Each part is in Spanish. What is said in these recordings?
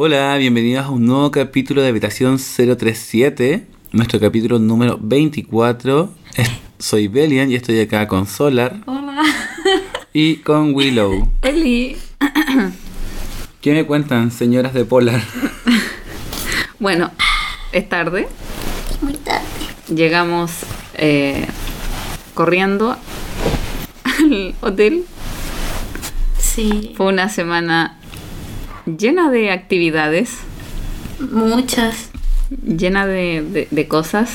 Hola, bienvenidos a un nuevo capítulo de Habitación 037, nuestro capítulo número 24. Es- soy Belian y estoy acá con Solar Hola. y con Willow. Eli. ¿Qué me cuentan, señoras de Polar? Bueno, es tarde. Muy tarde. Llegamos eh, corriendo al hotel. Sí, Fue una semana llena de actividades, muchas. llena de, de- de cosas.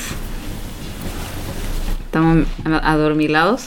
Estamos a- adormilados.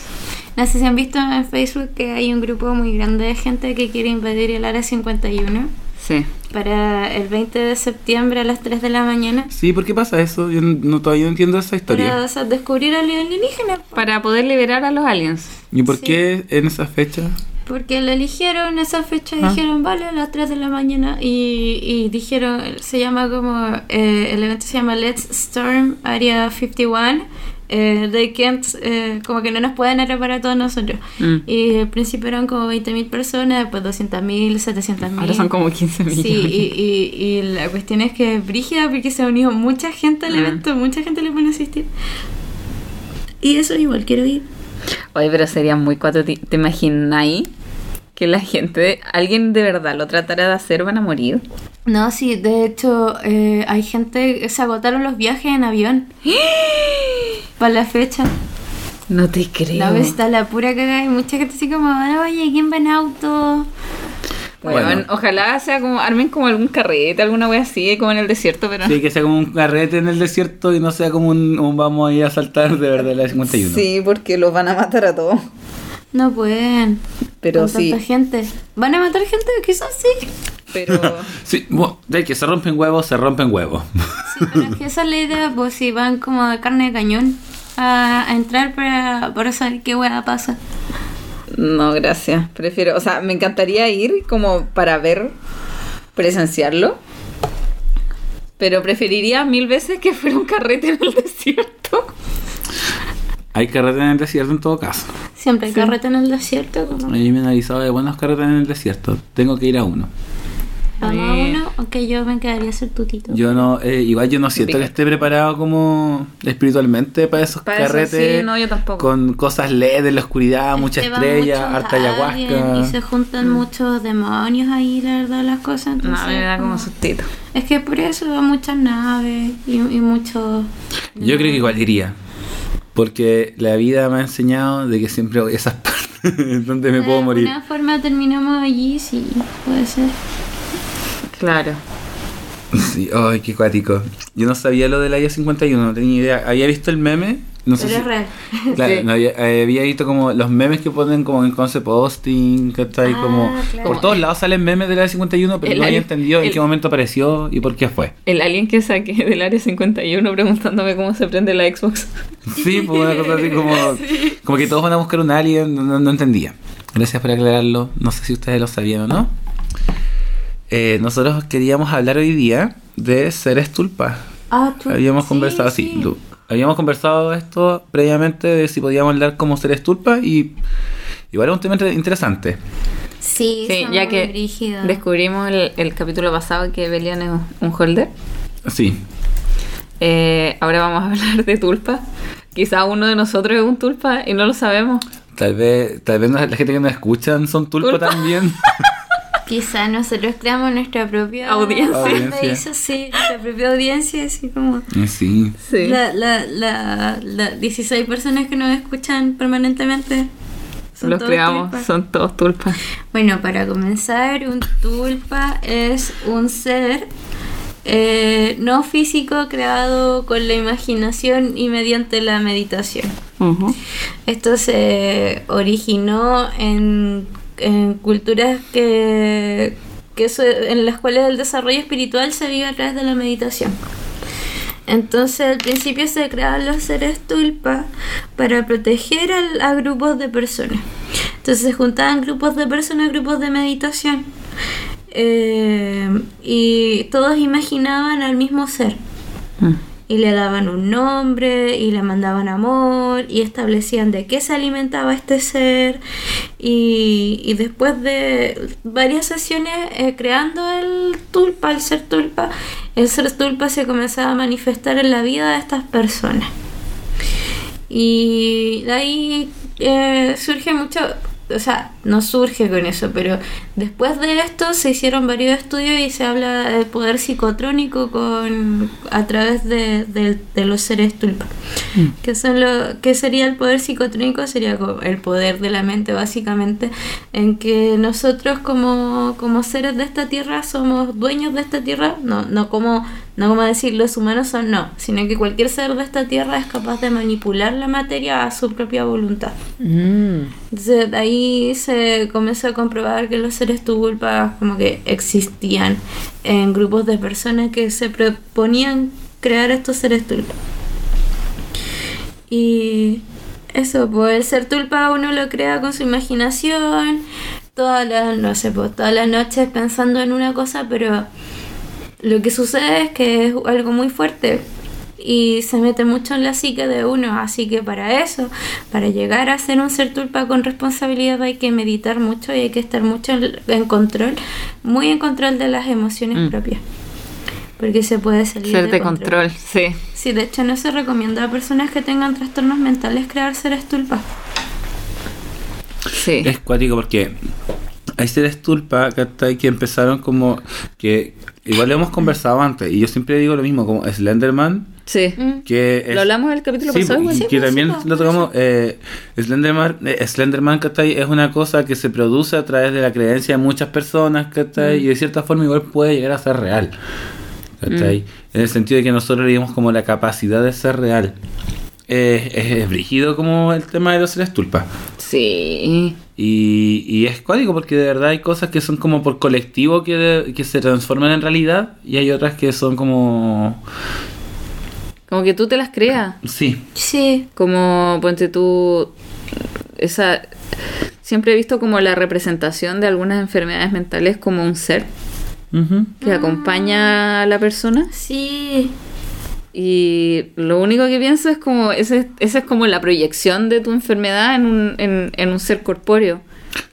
No sé si han visto en Facebook que hay un grupo muy grande de gente que quiere invadir el área 51 Sí. para el 20 de septiembre a las 3 de la mañana. Sí, ¿por qué pasa eso? Yo no, todavía no entiendo esa Para historia. o sea, descubrir al alienígena. Para poder liberar a los aliens. ¿Y por Sí. qué en esa fecha? Porque lo eligieron esa fecha, Ah. dijeron, vale, a las 3 de la mañana. Y, y dijeron, se llama como, eh, el evento se llama Let's Storm Area 51. Eh, they can't, eh, como que no nos pueden atrapar a todos nosotros. Mm. Y al principio eran como 20.000 personas, después 200.000, 700.000. Ahora son como 15 millones. Sí, y, y, y la cuestión es que es brígida porque se ha unido mucha gente al Mm. evento, mucha gente le puede asistir. Y eso igual quiero ir. Oye, pero sería muy cuatro. ¿Te te imagináis que la gente, alguien de verdad lo tratara de hacer, van a morir? No, sí, de hecho eh, hay gente, se agotaron los viajes en avión para la fecha. No te creo. La vez está la pura cagada y mucha gente así como, oye, ¿quién va en auto? Bueno, Bueno. ojalá sea como, armen como algún carrete, alguna wea así, como en el desierto, pero... Sí, que sea como un carrete en el desierto y no sea como un, un vamos a ir a saltar de verdad la 51. Sí, porque los van a matar a todos. No pueden. Pero con sí. tanta gente. ¿Van a matar gente? Quizás sí. Pero... Sí, bueno, de que se rompen huevos, se rompen huevos. Sí, pero es que esa es la idea, pues si van como de carne de cañón a, a entrar para, para saber qué hueá pasa. No, gracias. Prefiero, o sea, me encantaría ir como para ver, presenciarlo. Pero preferiría mil veces que fuera un carrete en el desierto. Hay carrete en el desierto en todo caso. Siempre hay carreta en el desierto. Como... A mí me han avisado de buenos carretes en el desierto. Tengo que ir a uno. Vamos a uno, aunque yo me quedaría a ser tutito. Yo no, eh, igual yo no siento que esté preparado como espiritualmente para esos Para eso, carretes sí, no, yo tampoco. con cosas LED en la oscuridad, mucha Este, van estrella, harta ayahuasca. Y se juntan muchos demonios ahí, la verdad, las cosas. No, Entonces, mí me da como como- sustito. Es que por eso van muchas naves y, y muchos. Yo creo que igual iría. Porque la vida me ha enseñado de que siempre voy a esas partes donde me puedo De morir. alguna forma terminamos allí, sí, puede ser. Claro. Sí, ay, qué cuático. Yo no sabía lo del Área 51, no tenía idea. Había visto el meme, no sé Pero si... es real. Claro, Sí. no había, eh, había visto como los memes que ponen como en concept posting, que está ahí Ah, como... claro. Por todos lados salen memes del Área 51, pero El no había entendido en qué momento apareció y por qué fue. El alien que saqué del área 51 preguntándome cómo se prende la Xbox. Sí, pues una cosa así como... Como que todos van a buscar un alien, no, entendía. Gracias por aclararlo, no sé si ustedes lo sabían o no. Eh, nosotros queríamos hablar hoy día de seres tulpas. Ah, Habíamos sí, conversado, sí, sí. Lu. Habíamos conversado esto previamente de si podíamos hablar como seres tulpas y igual es un tema inter- interesante. Sí, Sí, son ya muy que descubrimos el, el capítulo pasado que Belian es un holder. Sí, Eh, ahora vamos a hablar de tulpa. Quizá uno de nosotros es un tulpa y no lo sabemos. tal vez, tal vez la gente que nos escuchan son Tulpa. también. Quizá nosotros creamos nuestra propia Audiencia. Audiencia. sí, nuestra propia audiencia, así como Eh, sí. Sí. la, la, la, la 16 personas que nos escuchan permanentemente. son Los creamos, son todos tulpas. Bueno, para comenzar, un tulpa es un ser eh, no físico creado con la imaginación y mediante la meditación. Esto se originó en, en culturas que, que en las cuales el desarrollo espiritual se vive a través de la meditación. Entonces al principio se creaban los seres tulpa para proteger a, grupos de personas. Entonces se juntaban grupos de personas, grupos de meditación. eh, y todos imaginaban al mismo ser. Mm. Y le daban un nombre y le mandaban amor y establecían de qué se alimentaba este ser y, y después de varias sesiones eh, creando el tulpa, el ser tulpa, el ser tulpa se comenzaba a manifestar en la vida de estas personas. Y de ahí eh, surge mucho, o sea, no surge con eso, pero después de esto se hicieron varios estudios y se habla del poder psicotrónico con a través de, de- de los seres tulpa. ¿Qué, son lo, ¿Qué sería el poder psicotrónico? Sería el poder de la mente, básicamente, en que nosotros como, como seres de esta tierra somos dueños de esta tierra, no, no como no como decir los humanos son no, sino que cualquier ser de esta tierra es capaz de manipular la materia a su propia voluntad. Mm. Entonces ahí se comenzó a comprobar que los seres tulpas como que existían en grupos de personas que se proponían crear estos seres tulpas. Y eso, pues el ser tulpa uno lo crea con su imaginación, todas las, no sé, pues, todas las noches pensando en una cosa, pero lo que sucede es que es algo muy fuerte y se mete mucho en la psique de uno, así que para eso, para llegar a ser un ser tulpa con responsabilidad hay que meditar mucho y hay que estar mucho en, en control, muy en control de las emociones Mm. propias. Porque se puede salir Ser de control, sí. Sí, de hecho no se recomienda a personas que tengan trastornos mentales crear seres tulpa. Sí. Es cuático porque hay seres tulpa que empezaron como que igual lo hemos conversado antes y yo siempre digo lo mismo como Slenderman Sí. Mm. que es- Lo hablamos en el capítulo Sí, pasado, y igual. que pues, también sí, pues, lo por tocamos. Eh, Slenderman, eh, Slenderman ¿cachai? es una cosa que se produce a través de la creencia de muchas personas ¿cachai? Mm. y de cierta forma igual puede llegar a ser real. ¿cachai? Mm. En el sentido de que nosotros le dimos como la capacidad de ser real. Eh, es, es brígido como el tema de los seres tulpa. Sí. Y, y es código porque de verdad hay cosas que son como por colectivo que, de- que se transforman en realidad y hay otras que son como... Como que tú te las creas. Sí, Sí, Como, ponte tú, esa... Siempre he visto como la representación de algunas enfermedades mentales como un ser que acompaña a la persona. sí. Y lo único que pienso es como, ese, esa es como la proyección de tu enfermedad en un, en, en un ser corpóreo.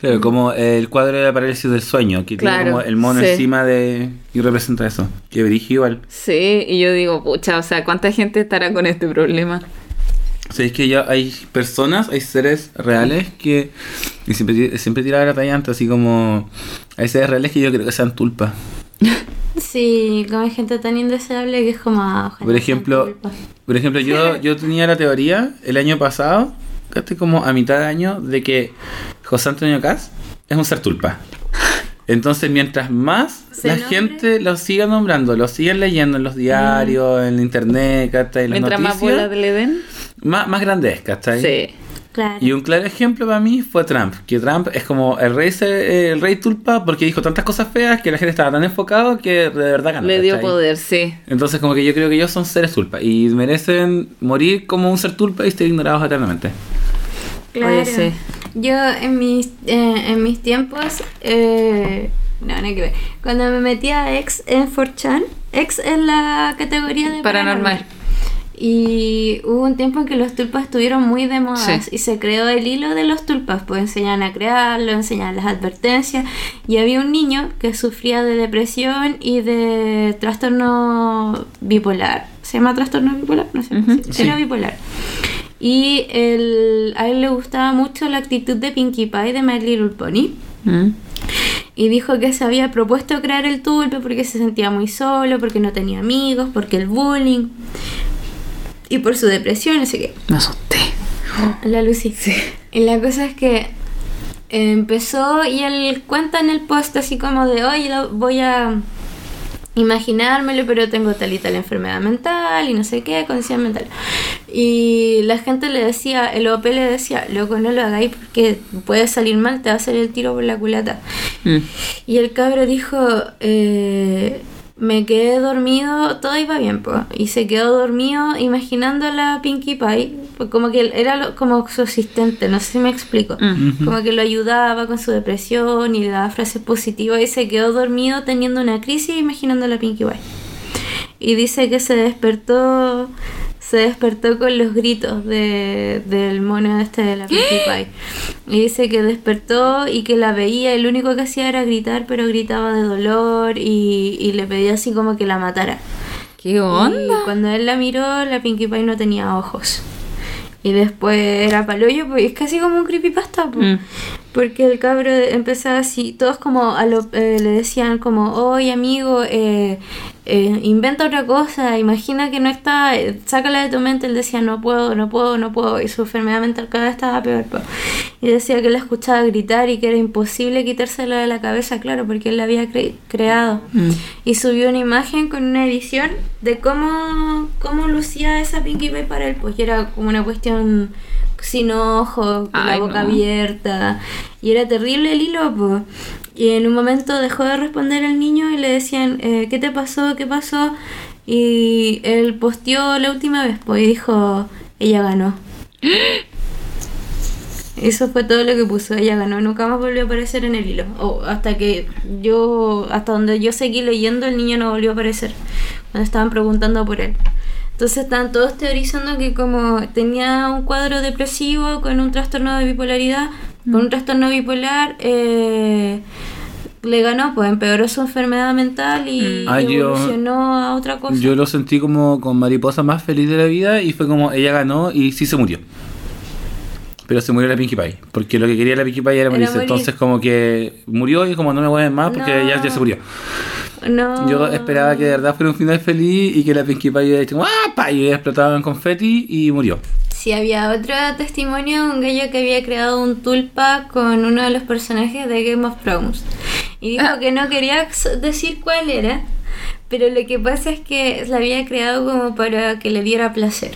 Claro, como el cuadro de la parálisis del sueño, que Claro, tiene como el mono sí. encima de... y representa eso. Que brígido igual. Sí, y yo digo, pucha, o sea, ¿cuánta gente estará con este problema? O sea, es que ya hay personas, hay seres reales que... Y siempre, siempre tiraba la talla antes, así como... Hay seres reales que yo creo que sean tulpa. Sí, como hay gente tan indeseable que es como... ah, Por ejemplo, tulpas. por ejemplo yo, yo tenía la teoría el año pasado, como a mitad de año, de que José Antonio Cas es un ser tulpa. Entonces, mientras más ¿Se la nombre? gente lo siga nombrando, lo sigan leyendo en los diarios, en internet, ¿cachai? en las Mientras más noticias, bolas le den. más, más grande es, ¿cachai? Sí. Claro. Y un claro ejemplo para mí fue Trump, que Trump es como el rey, se- el rey tulpa porque dijo tantas cosas feas que la gente estaba tan enfocado que de verdad ganó. Le dio ¿cachai? poder, sí. Entonces como que yo creo que ellos son seres tulpa y merecen morir como un ser tulpa y ser ignorados eternamente. Claro. Sí. Yo en mis, eh, en mis tiempos, eh, no, no que ver. Cuando me metí a X en 4chan, X es la categoría de Paranormal. Y hubo un tiempo en que los tulpas estuvieron muy de moda Sí. y se creó el hilo de los tulpas, pues enseñan a crearlo, enseñan las advertencias. Y había un niño que sufría de depresión y de trastorno bipolar. ¿Se llama trastorno bipolar? No sé. Sí, Era sí. bipolar. Y él- a él le gustaba mucho la actitud de Pinkie Pie de My Little Pony. Mm. Y dijo que se había propuesto crear el tulpe porque se sentía muy solo, porque no tenía amigos, porque el bullying. Y por su depresión, así que Me asusté. la Lucy. Y la cosa es que empezó y él cuenta en el post así como de, oye, lo- voy a imaginármelo, pero tengo tal y tal enfermedad mental y no sé qué, condición mental. Y la gente le decía, el OP le decía, loco, no lo hagáis porque puede salir mal, te va a salir el tiro por la culata. Mm. Y el cabro dijo, eh, me quedé dormido, todo iba bien, pues. Y se quedó dormido imaginando a la Pinkie Pie, pues como que era lo- como su asistente, no sé si me explico. Mm. Como que lo ayudaba con su depresión y le daba frases positivas y se quedó dormido teniendo una crisis imaginando a la Pinkie Pie. Y dice que se despertó se despertó con los gritos de, del mono este de la Pinkie Pie. Y dice que despertó y que la veía, y lo único que hacía era gritar, pero gritaba de dolor y, y le pedía así como que la matara. ¿Qué Y onda? cuando él la miró, la Pinkie Pie no tenía ojos. Y después era paloyo, pues es casi como un creepypasta, pues. Mm. Porque el cabro empezaba así, todos como a lo- eh, le decían como, oye amigo, eh, eh, inventa otra cosa, imagina que no está, eh, sácala de tu mente. Él decía, no puedo, no puedo, no puedo. Y su enfermedad mental cada vez estaba peor. Y decía que la escuchaba gritar y que era imposible quitársela de la cabeza, claro, porque él la había cre- creado. Mm. Y subió una imagen con una edición de cómo, cómo lucía esa Pinkie Pie para él. Pues y era como una cuestión sin ojos, con la boca no. abierta. Y era terrible el hilo, pues. Y en un momento dejó de responder el niño y le decían, eh, ¿qué te pasó? ¿Qué pasó? Y él posteó la última vez, pues, y dijo, ella ganó. Eso fue todo lo que puso, ella ganó, nunca más volvió a aparecer en el hilo. O hasta que yo, hasta donde yo seguí leyendo, el niño no volvió a aparecer. Cuando estaban preguntando por él. Entonces estaban todos teorizando que como tenía un cuadro depresivo con un trastorno de bipolaridad, con un trastorno bipolar, eh, le ganó, pues empeoró su enfermedad mental y Ah, yo- evolucionó a otra cosa. Yo lo sentí como con mariposa más feliz de la vida y fue como ella ganó y sí se murió. Pero se murió la Pinkie Pie, porque lo que quería la Pinkie Pie era Era morirse. morir. Entonces como que murió y como no me mueven más porque No. ya, ya se murió. No. Yo esperaba que de verdad fuera un final feliz y que la Pinkie Pie hubiera dicho ¡Ah! pa", y hubiera explotado en confeti y murió. Sí, había otro testimonio, un gallo que había creado un tulpa con uno de los personajes de Game of Thrones. Y dijo Ah. que no quería decir cuál era, pero lo que pasa es que la había creado como para que le diera placer.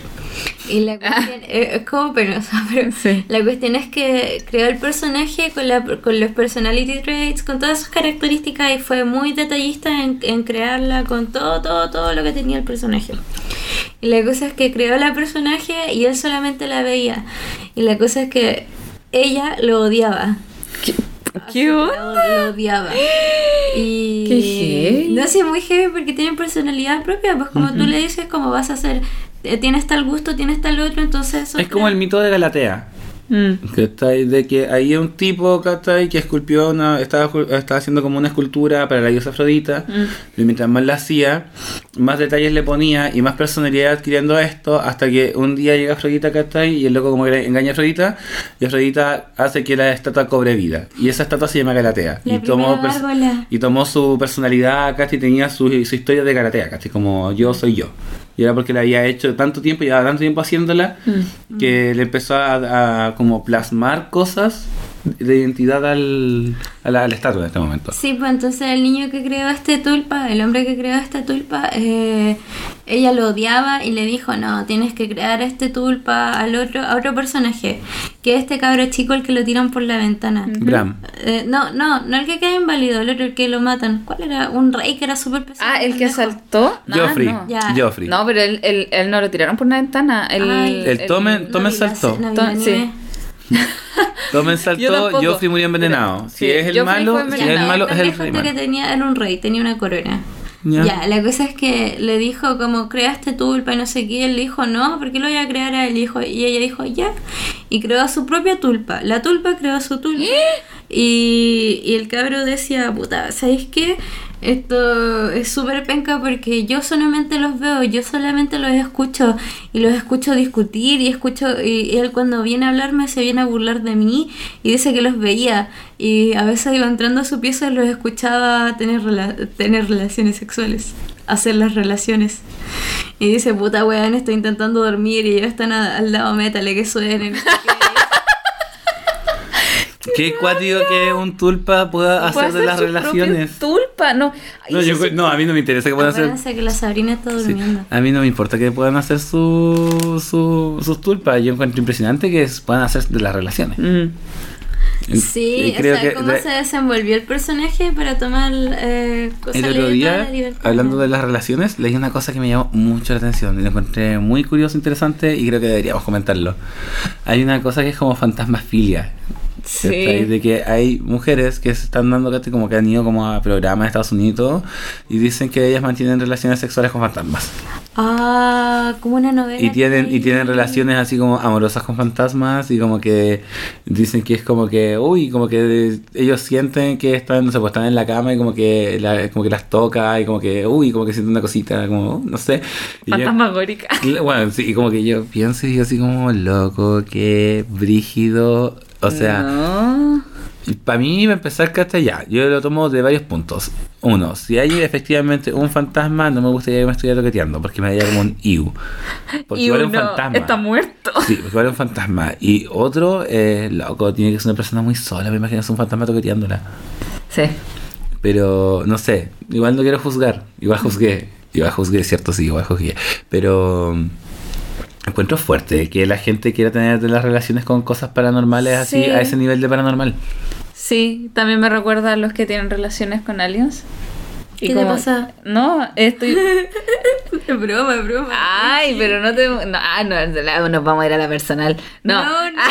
Y la cuestión eh, es como penosa, pero Sí. la cuestión es que creó el personaje con, la, con los personality traits, con todas sus características y fue muy detallista en, en crearla con todo, todo, todo lo que tenía el personaje. Y la cosa es que creó la personaje y él solamente la veía. Y la cosa es que ella lo odiaba. ¿Qué onda? lo odiaba. Y Qué no sé, muy heavy porque tienen personalidad propia. Pues como tú le dices, como vas a eh, tienes tal gusto, tienes tal otro, entonces... Es como el mito de Galatea. Mm. ¿cachai? De que hay un tipo ¿cachai? que esculpió una, estaba, estaba haciendo como una escultura para la diosa Afrodita, y mientras más la hacía, más detalles le ponía y más personalidad adquiriendo esto, hasta que un día llega Afrodita ¿cachai? y el loco como que le engaña a Afrodita, y Afrodita hace que la estatua cobre vida, y esa estatua se llama Galatea, La y tomó, y tomó su personalidad, ¿cachai? y tenía su, su historia de Galatea, ¿cachai? como yo soy yo. Y era porque la había hecho tanto tiempo, llevaba tanto tiempo haciéndola, que le empezó a, a como plasmar cosas de identidad al, a, la, a la estatua en este momento. Sí, pues entonces el niño que creó este tulpa, el hombre que creó esta tulpa, eh, ella lo odiaba y le dijo, no, tienes que crear este tulpa al otro, a otro personaje, que es este cabro chico el que lo tiran por la ventana. Bram. Eh, no, no, no el que queda inválido, el otro el que lo matan. ¿Cuál era? Un rey que era súper pesado. Ah, el que saltó. No, Joffrey. no. Joffrey. No, pero él, él, él no lo tiraron por una ventana. El, Ay. El Tome- No Tome vi la saltó. el sí. Tomen Yo saltó, tampoco. Joffrey murió envenenado. Si Sí, es el malo, si es el malo, es el rey que malo. tenía, era un rey, tenía una corona. Ya. Ya. la cosa es que le dijo como creaste tulpa y no sé qué, y él le dijo no, porque lo voy a crear a él, y, dijo, y ella dijo ya, y creó su propia tulpa. La tulpa creó su tulpa. Y, y el cabro decía, puta, ¿sabéis qué? Esto es súper penca porque yo solamente los veo, yo solamente los escucho y los escucho discutir y escucho y él cuando viene a hablarme se viene a burlar de mí y dice que los veía y a veces iba entrando a su pieza y los escuchaba tener, rela- tener relaciones sexuales, hacer las relaciones. Y dice, puta weón, estoy intentando dormir y ellos están al lado, métale que suenen. qué. Cuático que un tulpa pueda Puede hacer de las relaciones. Tulpa, no. Ay, No, yo a mí no me interesa que puedan hacer. Que la Sabrina está Sí, durmiendo. a mí no me importa que puedan hacer su, su- sus tulpas. Yo encuentro impresionante que puedan hacer de las relaciones. Mm. Sí, creo o sea, que cómo de- se desenvolvió el personaje para tomar eh, cosas El otro día, hablando de las relaciones, leí una cosa que me llamó mucho la atención y lo encontré muy curioso, interesante y creo que deberíamos comentarlo. Hay una cosa que es como fantasmafilia. Sí. De que hay mujeres que se están dando como que han ido como a programas de Estados Unidos y dicen que ellas mantienen relaciones sexuales con fantasmas. Ah, como una novela. Y tienen, que y tienen relaciones así como amorosas con fantasmas y como que dicen que es como que, uy, como que ellos sienten que están, no sé, pues están en la cama y como que, la- como que las toca y como que, uy, como que sienten una cosita, como, no sé. Yo- Fantasmagórica. bueno, sí, y como que yo pienso y yo así como, loco, qué brígido. O sea, No. para mí va a empezar que hasta ya. Yo lo tomo de varios puntos. Uno, si hay efectivamente un fantasma, no me gustaría que me estuviera toqueteando porque me daría como un iu. Porque igual un fantasma. está muerto. Sí, porque igual es un fantasma. Y otro, eh, loco, tiene que ser una persona muy sola. Me imagino que es un fantasma toqueteándola. Sí. Pero no sé, igual no quiero juzgar. Igual juzgué. Igual juzgué, cierto, sí, igual juzgué. Pero encuentro fuerte que la gente quiera tener las relaciones con cosas paranormales así, Sí. a ese nivel de paranormal. Sí, también me recuerda a los que tienen relaciones con aliens. ¿Qué te pasa? No, estoy... Es broma, es broma. Ay, pero no te... No, ah, no, la- nos vamos a ir a la personal. No, no, no,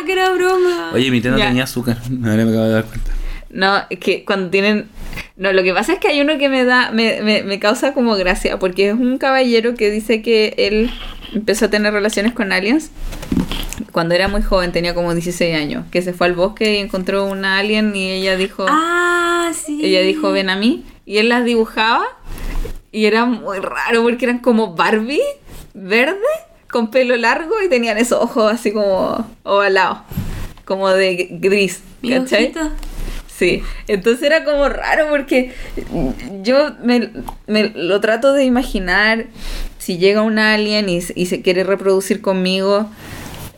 no que era broma. Oye, mi té no Ya. tenía azúcar. Ahora me acabo de dar cuenta. no, es que cuando tienen... No, lo que pasa es que hay uno que me da, me, me, me causa como gracia, porque es un caballero que dice que él empezó a tener relaciones con aliens cuando era muy joven, tenía como 16 años, que se fue al bosque y encontró una alien y ella dijo... Ah, sí. Ella dijo, ven a mí. Y él las dibujaba. Y era muy raro porque eran como Barbie, verde, con pelo largo y tenían esos ojos así como ovalados. Como de gris. ¿Cachai? ojito. Sí. Entonces era como raro porque yo me, me lo trato de imaginar si llega un alien y, y se quiere reproducir conmigo.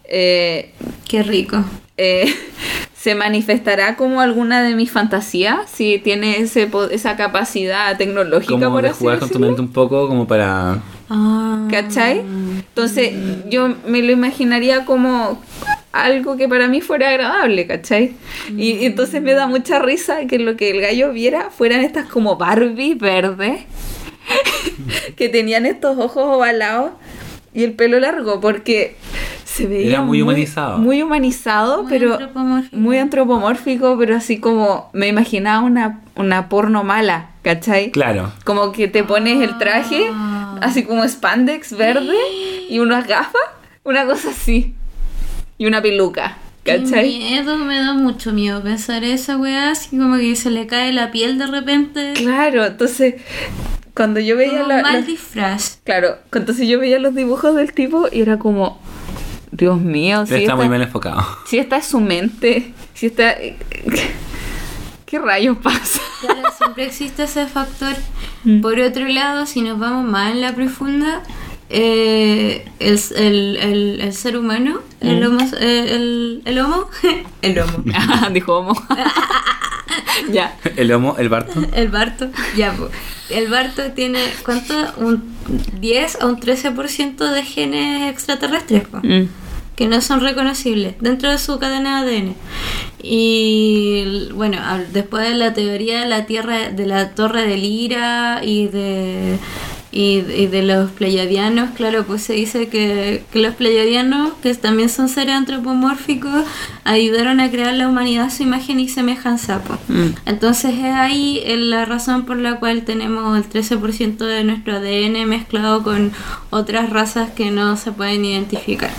Eh, Qué rico. eh, se manifestará como alguna de mis fantasías si tiene ese po- esa capacidad tecnológica Como por de así jugar con tu mente un poco como para... Ah. ¿cachai? Entonces yo me lo imaginaría como algo que para mí fuera agradable, ¿cachai? Y, y entonces me da mucha risa que lo que el gallo viera fueran estas como Barbie verdes que tenían estos ojos ovalados y el pelo largo porque se veía Era muy humanizado. muy humanizado Muy pero antropomórfico. muy antropomórfico pero así como me imaginaba una, una porno mala ¿cachai? Claro. como que te pones el traje Ah. así como spandex verde y unas gafas una cosa así y una peluca Qué ¿cachai? miedo, me da mucho miedo pensar esa weá, así como que se le cae la piel de repente. claro entonces cuando yo veía Como la- un mal los- disfraz. Claro, entonces yo veía los dibujos del tipo y era como, Dios mío, Pero si está esta, muy mal enfocado. si esta es su mente, si esta... ¿Qué rayos pasa? Claro, siempre existe ese factor. Mm. Por otro lado, si nos vamos más en la profunda, eh, el, el, el, el ser humano, el Mm. homo, eh, el, el homo, el homo, Dijo homo. ya. El homo, el Barto. el Barto, ya, po. el Barto tiene, ¿cuánto? Un 10 a un 13% de genes extraterrestres. Mm. que no son reconocibles dentro de su cadena de ADN. Y bueno, después de la teoría de la tierra de la torre de Lira y de y, y de los pleiadianos, claro, pues se dice que, que los pleiadianos, que también son seres antropomórficos, ayudaron a crear la humanidad a su imagen y semejanza. po. Mm. Entonces es ahí la razón por la cual tenemos el 13% de nuestro ADN mezclado con otras razas que no se pueden identificar.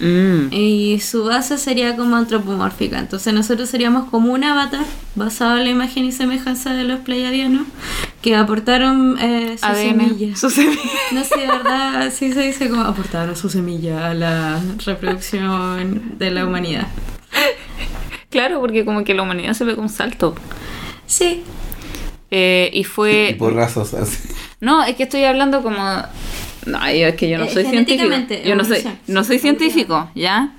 Mm. Y su base sería como antropomórfica. Entonces nosotros seríamos como un avatar basado en la imagen y semejanza de los pleiadianos que aportaron eh, su semilla. Su semilla. No sé, de verdad, sí se dice como aportaron su semilla a la reproducción de la humanidad. Claro, porque como que la humanidad se pegó un salto. Sí, Eh, y fue... por razos así. No, es que estoy hablando como... No, yo- es que yo no Eh, soy científico. Yo no soy, no soy científico, ¿ya?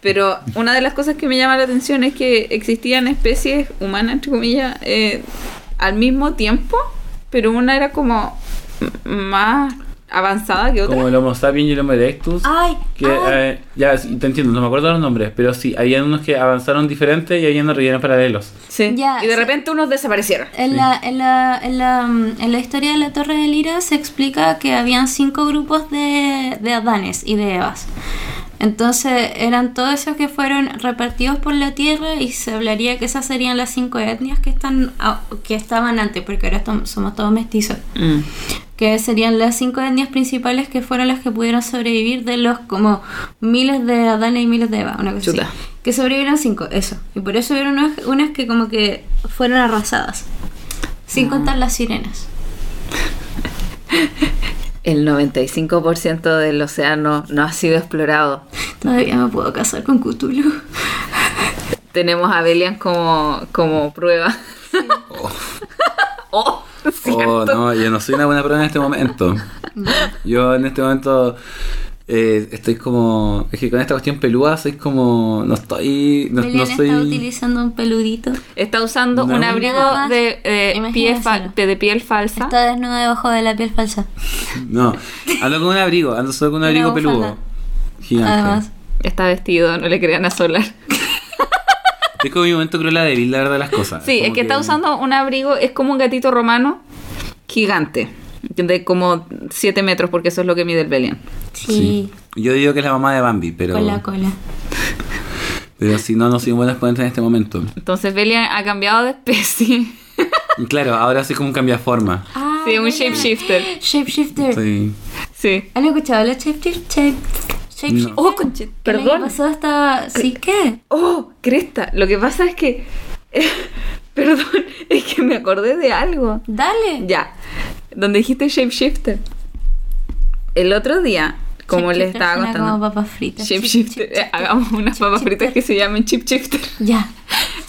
Pero una de las cosas que me llama la atención es que existían especies humanas, entre comillas, eh, al mismo tiempo, pero una era como más avanzada que otra. Como el Homo sapiens y el Homo erectus. Ay, Que, ay. eh, ya, te entiendo, no me acuerdo los nombres, pero sí, había unos que avanzaron diferentes y había unos rellenos paralelos. Sí. Ya, y de sí. repente unos desaparecieron. En, Sí. la, en, la, en, la, en la historia de la Torre de Lira se explica que habían cinco grupos de, de Adanes y de Evas. Entonces eran todos esos que fueron repartidos por la tierra y se hablaría que esas serían las cinco etnias que están que estaban antes, porque ahora somos todos mestizos. Mm. Que serían las cinco etnias principales que fueron las que pudieron sobrevivir de los como miles de Adán y miles de Eva, una cosa Chuta. así. Que sobrevivieron cinco, eso. Y por eso hubieron unas, unas que como que fueron arrasadas. Sin contar las sirenas. El 95% del océano no ha sido explorado. Todavía me puedo casar con Cthulhu. Tenemos a Belian como, como prueba. Oh, Oh, no, yo no soy una buena prueba en este momento. Yo en este momento eh, estoy como. Es que con esta cuestión pelúa soy como. No estoy. No, no soy. está utilizando un peludito. Está usando No. un abrigo de, eh, de, de piel falsa. Está desnuda debajo de la piel falsa. No, ando con un abrigo, ando solo con un abrigo peludo. Gigante. Además. Está vestido, no le crean a Solar. Es como mi momento cruel débil, la verdad, de las cosas. Sí, es que está usando un abrigo, es como un gatito romano gigante. De como 7 metros, porque eso es lo que mide el Belian. Sí, Yo digo que es la mamá de Bambi, pero. con la cola. Pero si no, no soy un buen exponente en este momento. Entonces Belian ha cambiado de especie. Claro, ahora soy como un cambiaforma. Ah, Sí, un shapeshifter. Shapeshifter. Sí. Sí. ¿Han escuchado la shapeshifter? Shape, shapeshifter. Oh, conche- perdón. pasado estaba... ¿Sí qué? Oh, Cresta, lo que pasa es que. perdón, es que me acordé de algo. Dale. Ya, donde dijiste shapeshifter. El otro día, como les estaba contando. como papas fritas. Shapeshifter, hagamos unas papas fritas que se llamen chipshifter. Ya.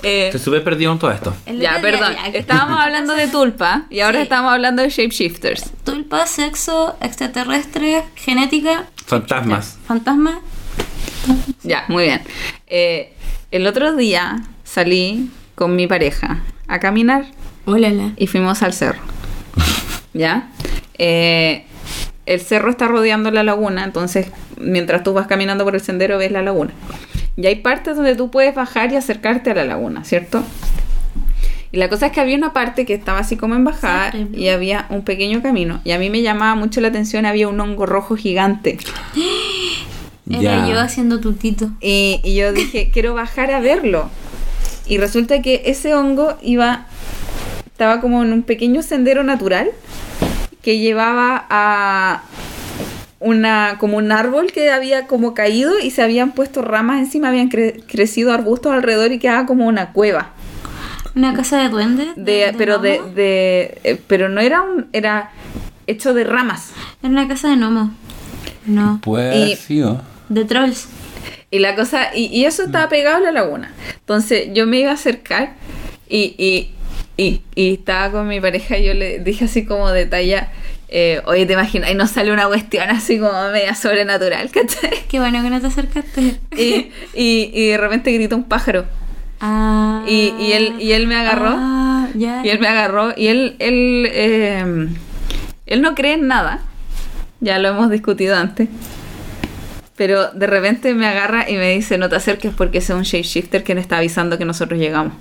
Eh, Estoy súper perdido en todo esto. Ya, perdón. ya. Estábamos hablando de tulpa y ahora Sí. estamos hablando de shapeshifters. Tulpa, sexo, extraterrestre, genética, Fantasmas. fantasma. Ya, muy bien. Eh, el otro día salí con mi pareja a caminar y fuimos al cerro. ¿Ya? Eh, el cerro está rodeando la laguna, entonces mientras tú vas caminando por el sendero ves la laguna. Y hay partes donde tú puedes bajar y acercarte a la laguna, ¿cierto? Y la cosa es que había una parte que estaba así como en bajada Sí. y había un pequeño camino. Y a mí me llamaba mucho la atención, había un hongo rojo gigante. Era Ya. yo haciendo tutito. Y, y yo dije, quiero bajar a verlo. Y resulta que ese hongo iba, estaba como en un pequeño sendero natural que llevaba a una, como un árbol que había como caído y se habían puesto ramas encima, habían cre- crecido arbustos alrededor y quedaba como una cueva. Una casa de duendes. De, pero de, de eh, pero no era un, era hecho de ramas. Era una casa de gnomo. No. Haber sido. De trolls. Y la cosa, y, y eso estaba pegado a la laguna. Entonces yo me iba a acercar y, y, y, y estaba con mi pareja y yo le dije así como de talla, eh, oye, te imaginas, y nos sale una cuestión así como media sobrenatural, ¿cachai? Qué bueno que no te acercaste. Y, y, y de repente grita un pájaro. Ah. Y, y él, y él me agarró. Ah, ya. Y él me agarró y él, él, eh, él no cree en nada. Ya lo hemos discutido antes. Pero de repente me agarra y me dice, no te acerques porque es un shapeshifter que me está avisando que nosotros llegamos.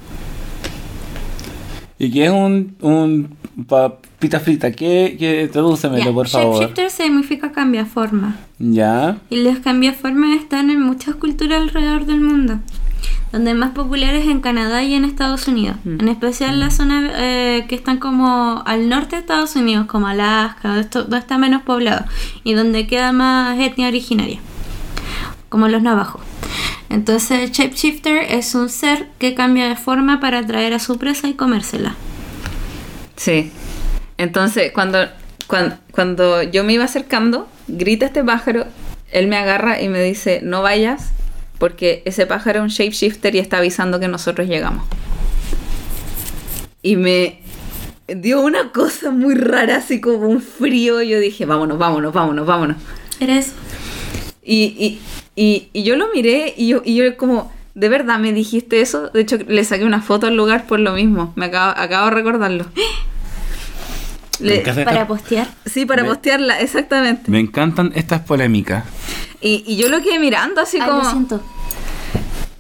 ¿Y qué es un, un papita frita? ¿Qué, qué? Tradúcemelo, Ya, por favor. Shapeshifter significa cambia forma. Ya. Y los cambiaformas están en muchas culturas alrededor del mundo. Donde más populares en Canadá y en Estados Unidos. Mm. En especial las zonas eh, que están como al norte de Estados Unidos, como Alaska, esto, donde está menos poblado. Y donde queda más etnia originaria. Como los navajos. Entonces el shapeshifter es un ser que cambia de forma para atraer a su presa y comérsela. Sí. Entonces, cuando, cuando, cuando yo me iba acercando, grita este pájaro, él me agarra y me dice, no vayas, porque ese pájaro es un shapeshifter y está avisando que nosotros llegamos. Y me dio una cosa muy rara, así como un frío. Yo dije, vámonos, vámonos, vámonos, vámonos. Era eso. Y, y, y, y yo lo miré y yo, y yo como, ¿de verdad me dijiste eso? De hecho, le saqué una foto al lugar por lo mismo. Me acabo, acabo de recordarlo. Le- Para esta- postear. sí, para Me- postearla, exactamente. me encantan estas polémicas. Y, y yo lo quedé mirando así Ay, como... lo siento.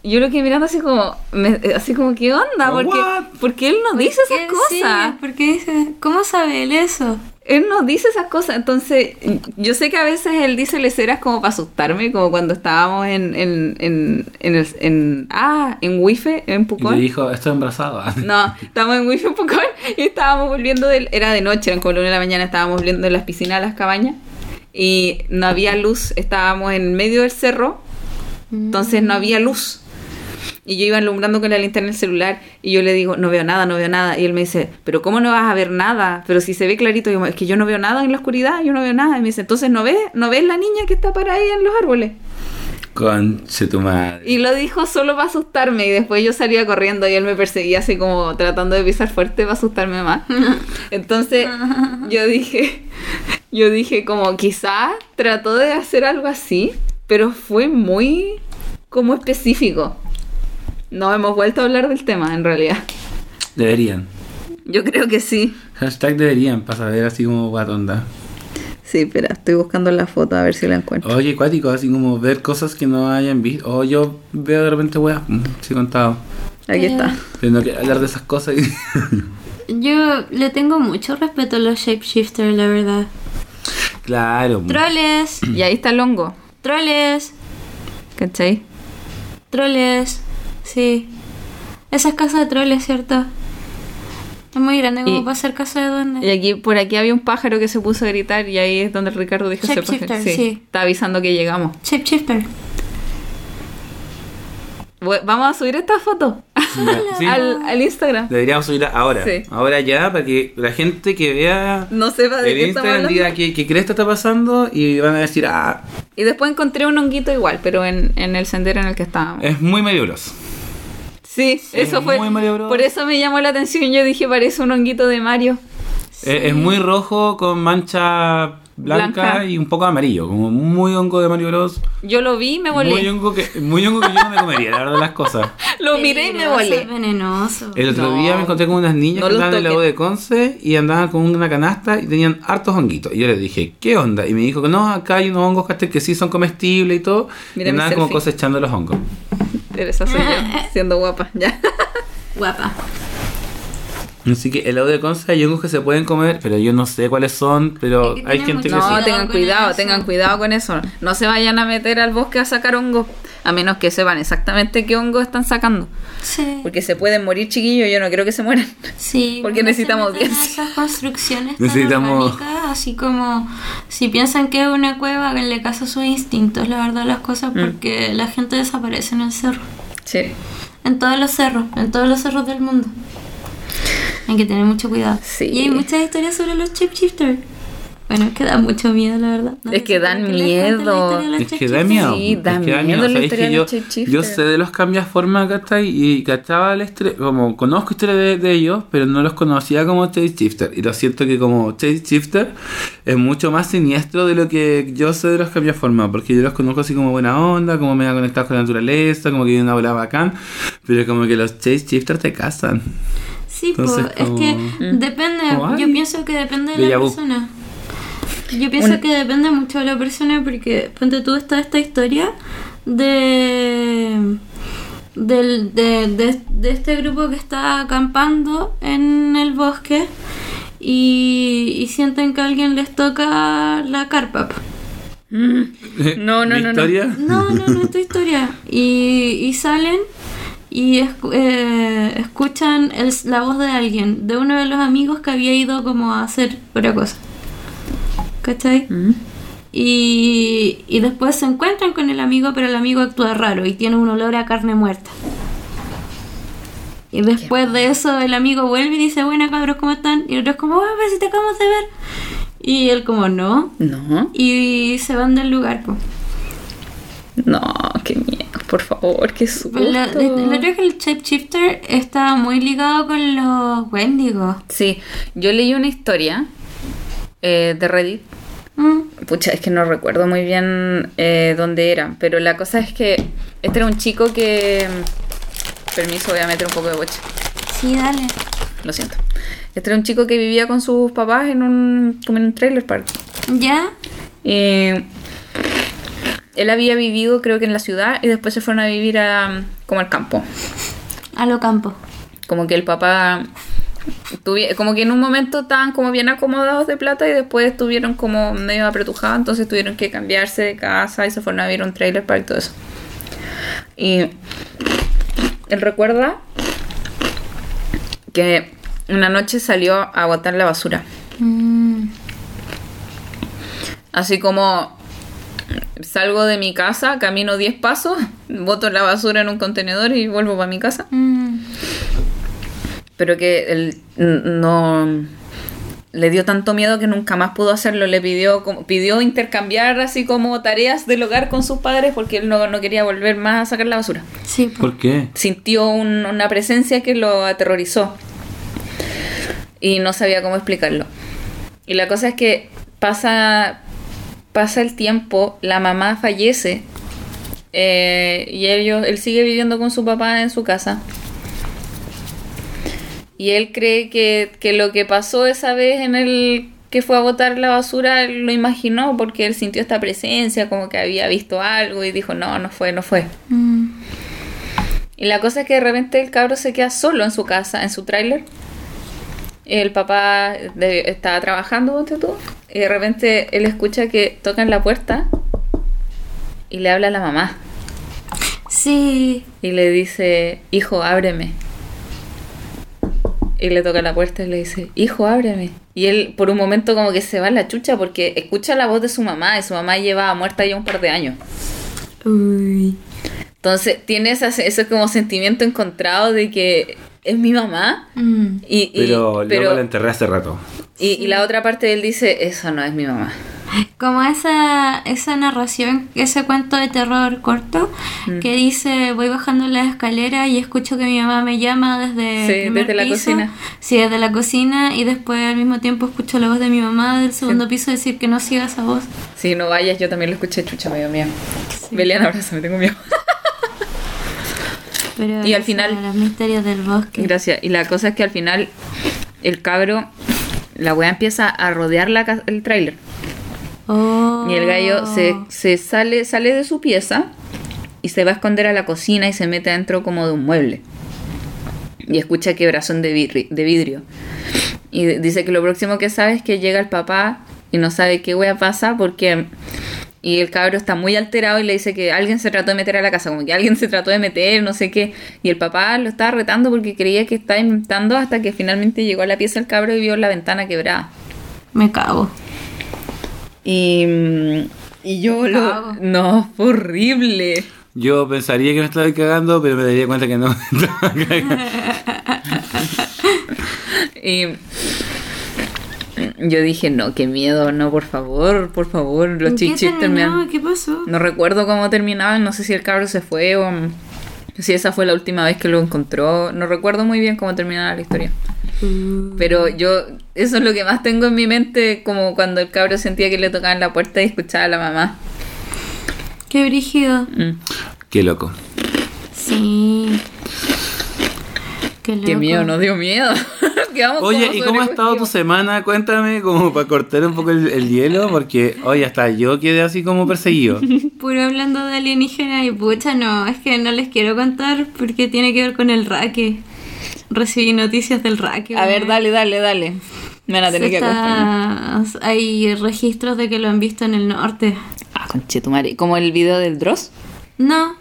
Yo lo quedé mirando así como... me- así como, ¿qué onda? Oh, Porque, what? porque él no dice esas ¿Qué? cosas. Sí, porque dice, ¿cómo sabe él eso? Él no dice esas cosas. Entonces, yo sé que a veces él dice leceras como para asustarme, como cuando estábamos en, en, en, en, el, en ah, en Wife, en Y Pucón. le dijo, estoy embarazada. No, estábamos en Wifi en Pucón y estábamos volviendo del... Era de noche, eran como la una de la mañana, estábamos volviendo de las piscinas a las cabañas y no había luz, estábamos en medio del cerro, entonces no había luz. Y yo iba alumbrando con la linterna del celular y yo le digo, no veo nada, no veo nada. Y él me dice, pero ¿cómo no vas a ver nada? Pero si se ve clarito, yo, es que yo no veo nada en la oscuridad, yo no veo nada. Y me dice, entonces no ves, no ves la niña que está para ahí en los árboles. Conche tu madre. Y lo dijo solo para asustarme y después yo salía corriendo y él me perseguía así como tratando de pisar fuerte para asustarme más. Entonces yo dije, yo dije como quizás trató de hacer algo así, pero fue muy como específico. No hemos vuelto a hablar del tema en realidad. Deberían. Yo creo que sí. Hashtag deberían, para saber así como guatonda. Sí, espera, estoy buscando la foto a ver si la encuentro. Oye, cuático, así como ver cosas que no hayan visto. O yo veo de repente weas, mm, sí contado. Aquí está. Pero no quiero hablar de esas cosas. y- Yo le tengo mucho respeto a los shapeshifters, la verdad. claro. Troles, Y ahí está el hongo, troles, ¿cachai? troles. Sí. Esa es casa de troles, ¿cierto? Es muy grande como Y- para ser casa de Y duendes. aquí, por aquí había un pájaro que se puso a gritar y ahí es donde Ricardo dijo ese pájaro. sí. Está avisando que llegamos. Shapeshifter. Vamos a subir esta foto Sí. al, al Instagram. Deberíamos subirla ahora. Sí. Ahora ya, para que la gente que vea No sepa de el qué Instagram diga que, que cresta está pasando y van a decir, ah, Y después encontré un honguito igual, pero en, en el sendero en el que estábamos. es muy Mario Sí, eso es fue. muy Mario Bros. Por eso me llamó la atención. Yo dije, parece un honguito de Mario. Es, es muy rojo con mancha blanca, Blanca. y un poco amarillo, como muy hongo de Mario Bros. Yo lo vi y me Muy volé. hongo, que, muy hongo que yo no me comería, la verdad las cosas. Lo miré y me volé. venenoso. El otro No. día me encontré con unas niñas No que estaban en la U de Conce y andaban con una canasta y tenían hartos honguitos. Y yo les dije, ¿qué onda? Y me dijo que no, acá hay unos hongos que sí son comestibles y todo. Mira y andaban como cosechando los hongos. Esa soy yo, siendo guapa. Ya. Guapa. Así que el lado de Conce hay hongos que se pueden comer, pero yo no sé cuáles son, pero Hay que hay gente que sí. No, tengan cuidado, tengan cuidado con eso. No se vayan a meter al bosque a sacar hongos, a menos que sepan exactamente qué hongos están sacando. Sí. Porque se pueden morir chiquillos, yo no creo que se mueran. Sí, Porque necesitamos audiencia. Esas construcciones Necesitamos- así como si piensan que es una cueva, háganle caso a sus instintos, la verdad, las cosas, Mm. porque la gente desaparece en el cerro. Sí. En todos los cerros, en todos los cerros del mundo. Hay que tener mucho cuidado. Sí. Y hay muchas historias sobre los shapeshifters. Bueno, es que da mucho miedo, la verdad. No Es que dan que la miedo. Es que da miedo. Sí, es da miedo miedo. la ¿Sabéis historia que de yo, los shapeshifters. yo sé de los cambiaformas, ¿cachai? Y cachaba la historia, como conozco historias de, de ellos, pero no los conocía como Chase Shifter. Y lo siento que como Chase Shifter es mucho más siniestro de lo que yo sé de los cambiaformas, porque yo los conozco así como buena onda, como me conectados con la naturaleza, como que hay una bola bacán, pero como que los Chase Shifter te casan. Sí, pues Entonces, es como- que Mm. depende, yo pienso que depende de la persona. Yo pienso que depende mucho de la persona porque, ponte tú, está esta historia de, del, de, de, de este grupo que está acampando en el bosque y, y sienten que alguien les toca la carpa. po. No, no, ¿Mi no, no. historia? No, no, no, esta historia. Y, y salen y eh, escuchan el- la voz de alguien, de uno de los amigos que había ido como a hacer otra cosa. ¿Cachai? Mm. Y, y después se encuentran con el amigo, pero el amigo actúa raro y tiene un olor a carne muerta. Y después de eso el amigo vuelve y dice, buena cabros, ¿cómo están? Y el otro es como, ah, pero si te acabamos de ver. Y él como, no. No, Y se van del lugar, pues. No, qué miedo, por favor, qué susto. La, verdad es que el shapeshifter está muy ligado con los Wendigos. Sí, yo leí una historia eh, de Reddit. Mm, Pucha, es que no recuerdo muy bien eh, dónde era, pero la cosa es que este era un chico que... Permiso, voy a meter un poco de boche. sí, dale. Lo siento. Este era un chico que vivía con sus papás en un, como en un trailer park. ¿Ya? Y él había vivido, creo que en la ciudad, y después se fueron a vivir a, como al campo. A lo campo. Como que el papá como que en un momento estaban como bien acomodados de plata y después estuvieron como medio apretujados, entonces tuvieron que cambiarse de casa y se fueron a vivir a un trailer para todo eso. Y él recuerda que una noche salió a botar la basura. Mm, Así como salgo de mi casa, camino 10 pasos, boto la basura en un contenedor y vuelvo para mi casa. mm. Pero que él no le dio tanto miedo que nunca más pudo hacerlo. Le pidió como, pidió intercambiar así como tareas del hogar con sus padres porque él no, no quería volver más a sacar la basura. Sí, po. ¿Por qué? Sintió un- una presencia que lo aterrorizó. Y no sabía cómo explicarlo. Y la cosa es que pasa, pasa el tiempo, la mamá fallece. eh, y ellos, él sigue viviendo con su papá en su casa. Y él cree que, que lo que pasó esa vez en el que fue a botar la basura, él lo imaginó porque él sintió esta presencia, como que había visto algo y dijo, no, no fue, no fue. Mm. Y la cosa es que de repente el cabro se queda solo en su casa, en su tráiler. El papá de- estaba trabajando, ponte tú, y de repente él escucha que tocan la puerta y le habla a la mamá. Sí. Y le dice, hijo, ábreme. Y le toca la puerta y le dice, hijo, ábreme. Y él por un momento como que se va en la chucha porque escucha la voz de su mamá y su mamá lleva muerta ya un par de años. Uy. Entonces tiene ese como sentimiento encontrado de que es mi mamá. Mm. Y, y- Pero, yo pero- me la enterré hace rato. y- y la otra parte de él dice, eso no es mi mamá. Como esa, esa narración, ese cuento de terror corto Mm. que dice voy bajando la escalera y escucho que mi mamá me llama desde, Sí, el desde la piso". cocina. Sí, desde la cocina y después al mismo tiempo escucho la voz de mi mamá del segundo piso decir que no siga esa voz. Si no vayas, yo también lo escuché, chucha, me dio miedo. Belian, abrázame, tengo miedo. Pero Y al final- los misterios del bosque. Gracias. Y la cosa es que al final el cabro, la wea empieza a rodear la el tráiler. Oh. Y el gallo se, se sale, sale de su pieza y se va a esconder a la cocina y se mete adentro como de un mueble. Y escucha quebrazón de vidri- de vidrio. Y dice que lo próximo que sabe es que llega el papá y no sabe qué wea pasa porque... Y el cabro está muy alterado y le dice que alguien se trató de meter a la casa, como que alguien se trató de meter, no sé qué. Y el papá lo estaba retando porque creía que estaba inventando hasta que finalmente llegó a la pieza el cabro y vio la ventana quebrada. Me cago. Y, y yo lo... Cago. No, fue horrible. Yo pensaría que me estaba cagando, pero me daría cuenta que no. me estaba cagando. Y yo dije, no, qué miedo, no, por favor, por favor, los ¿En qué chichis terminó? terminan. ¿Qué pasó? No recuerdo cómo terminaban, no sé si el cabro se fue o mm, si esa fue la última vez que lo encontró. No recuerdo muy bien cómo terminaba la historia. Uh, Pero yo, eso es lo que más tengo en mi mente, como cuando el cabro sentía que le tocaban la puerta y escuchaba a la mamá. Qué brígido. Mm. Qué loco. Sí. Qué, miedo, nos dio miedo. Quedamos Oye, ¿y cómo ha estado tu semana? Cuéntame, como para cortar un poco el, el hielo, porque, oye, hasta yo quedé así como perseguido. Puro hablando de alienígena y pucha, no, es que no les quiero contar porque tiene que ver con el raque. Recibí noticias del raque. A ver, dale, dale, dale. Me van a tener que está- Hay registros de que lo han visto en el norte. Ah, conchetumare. Como el video del Dross. No,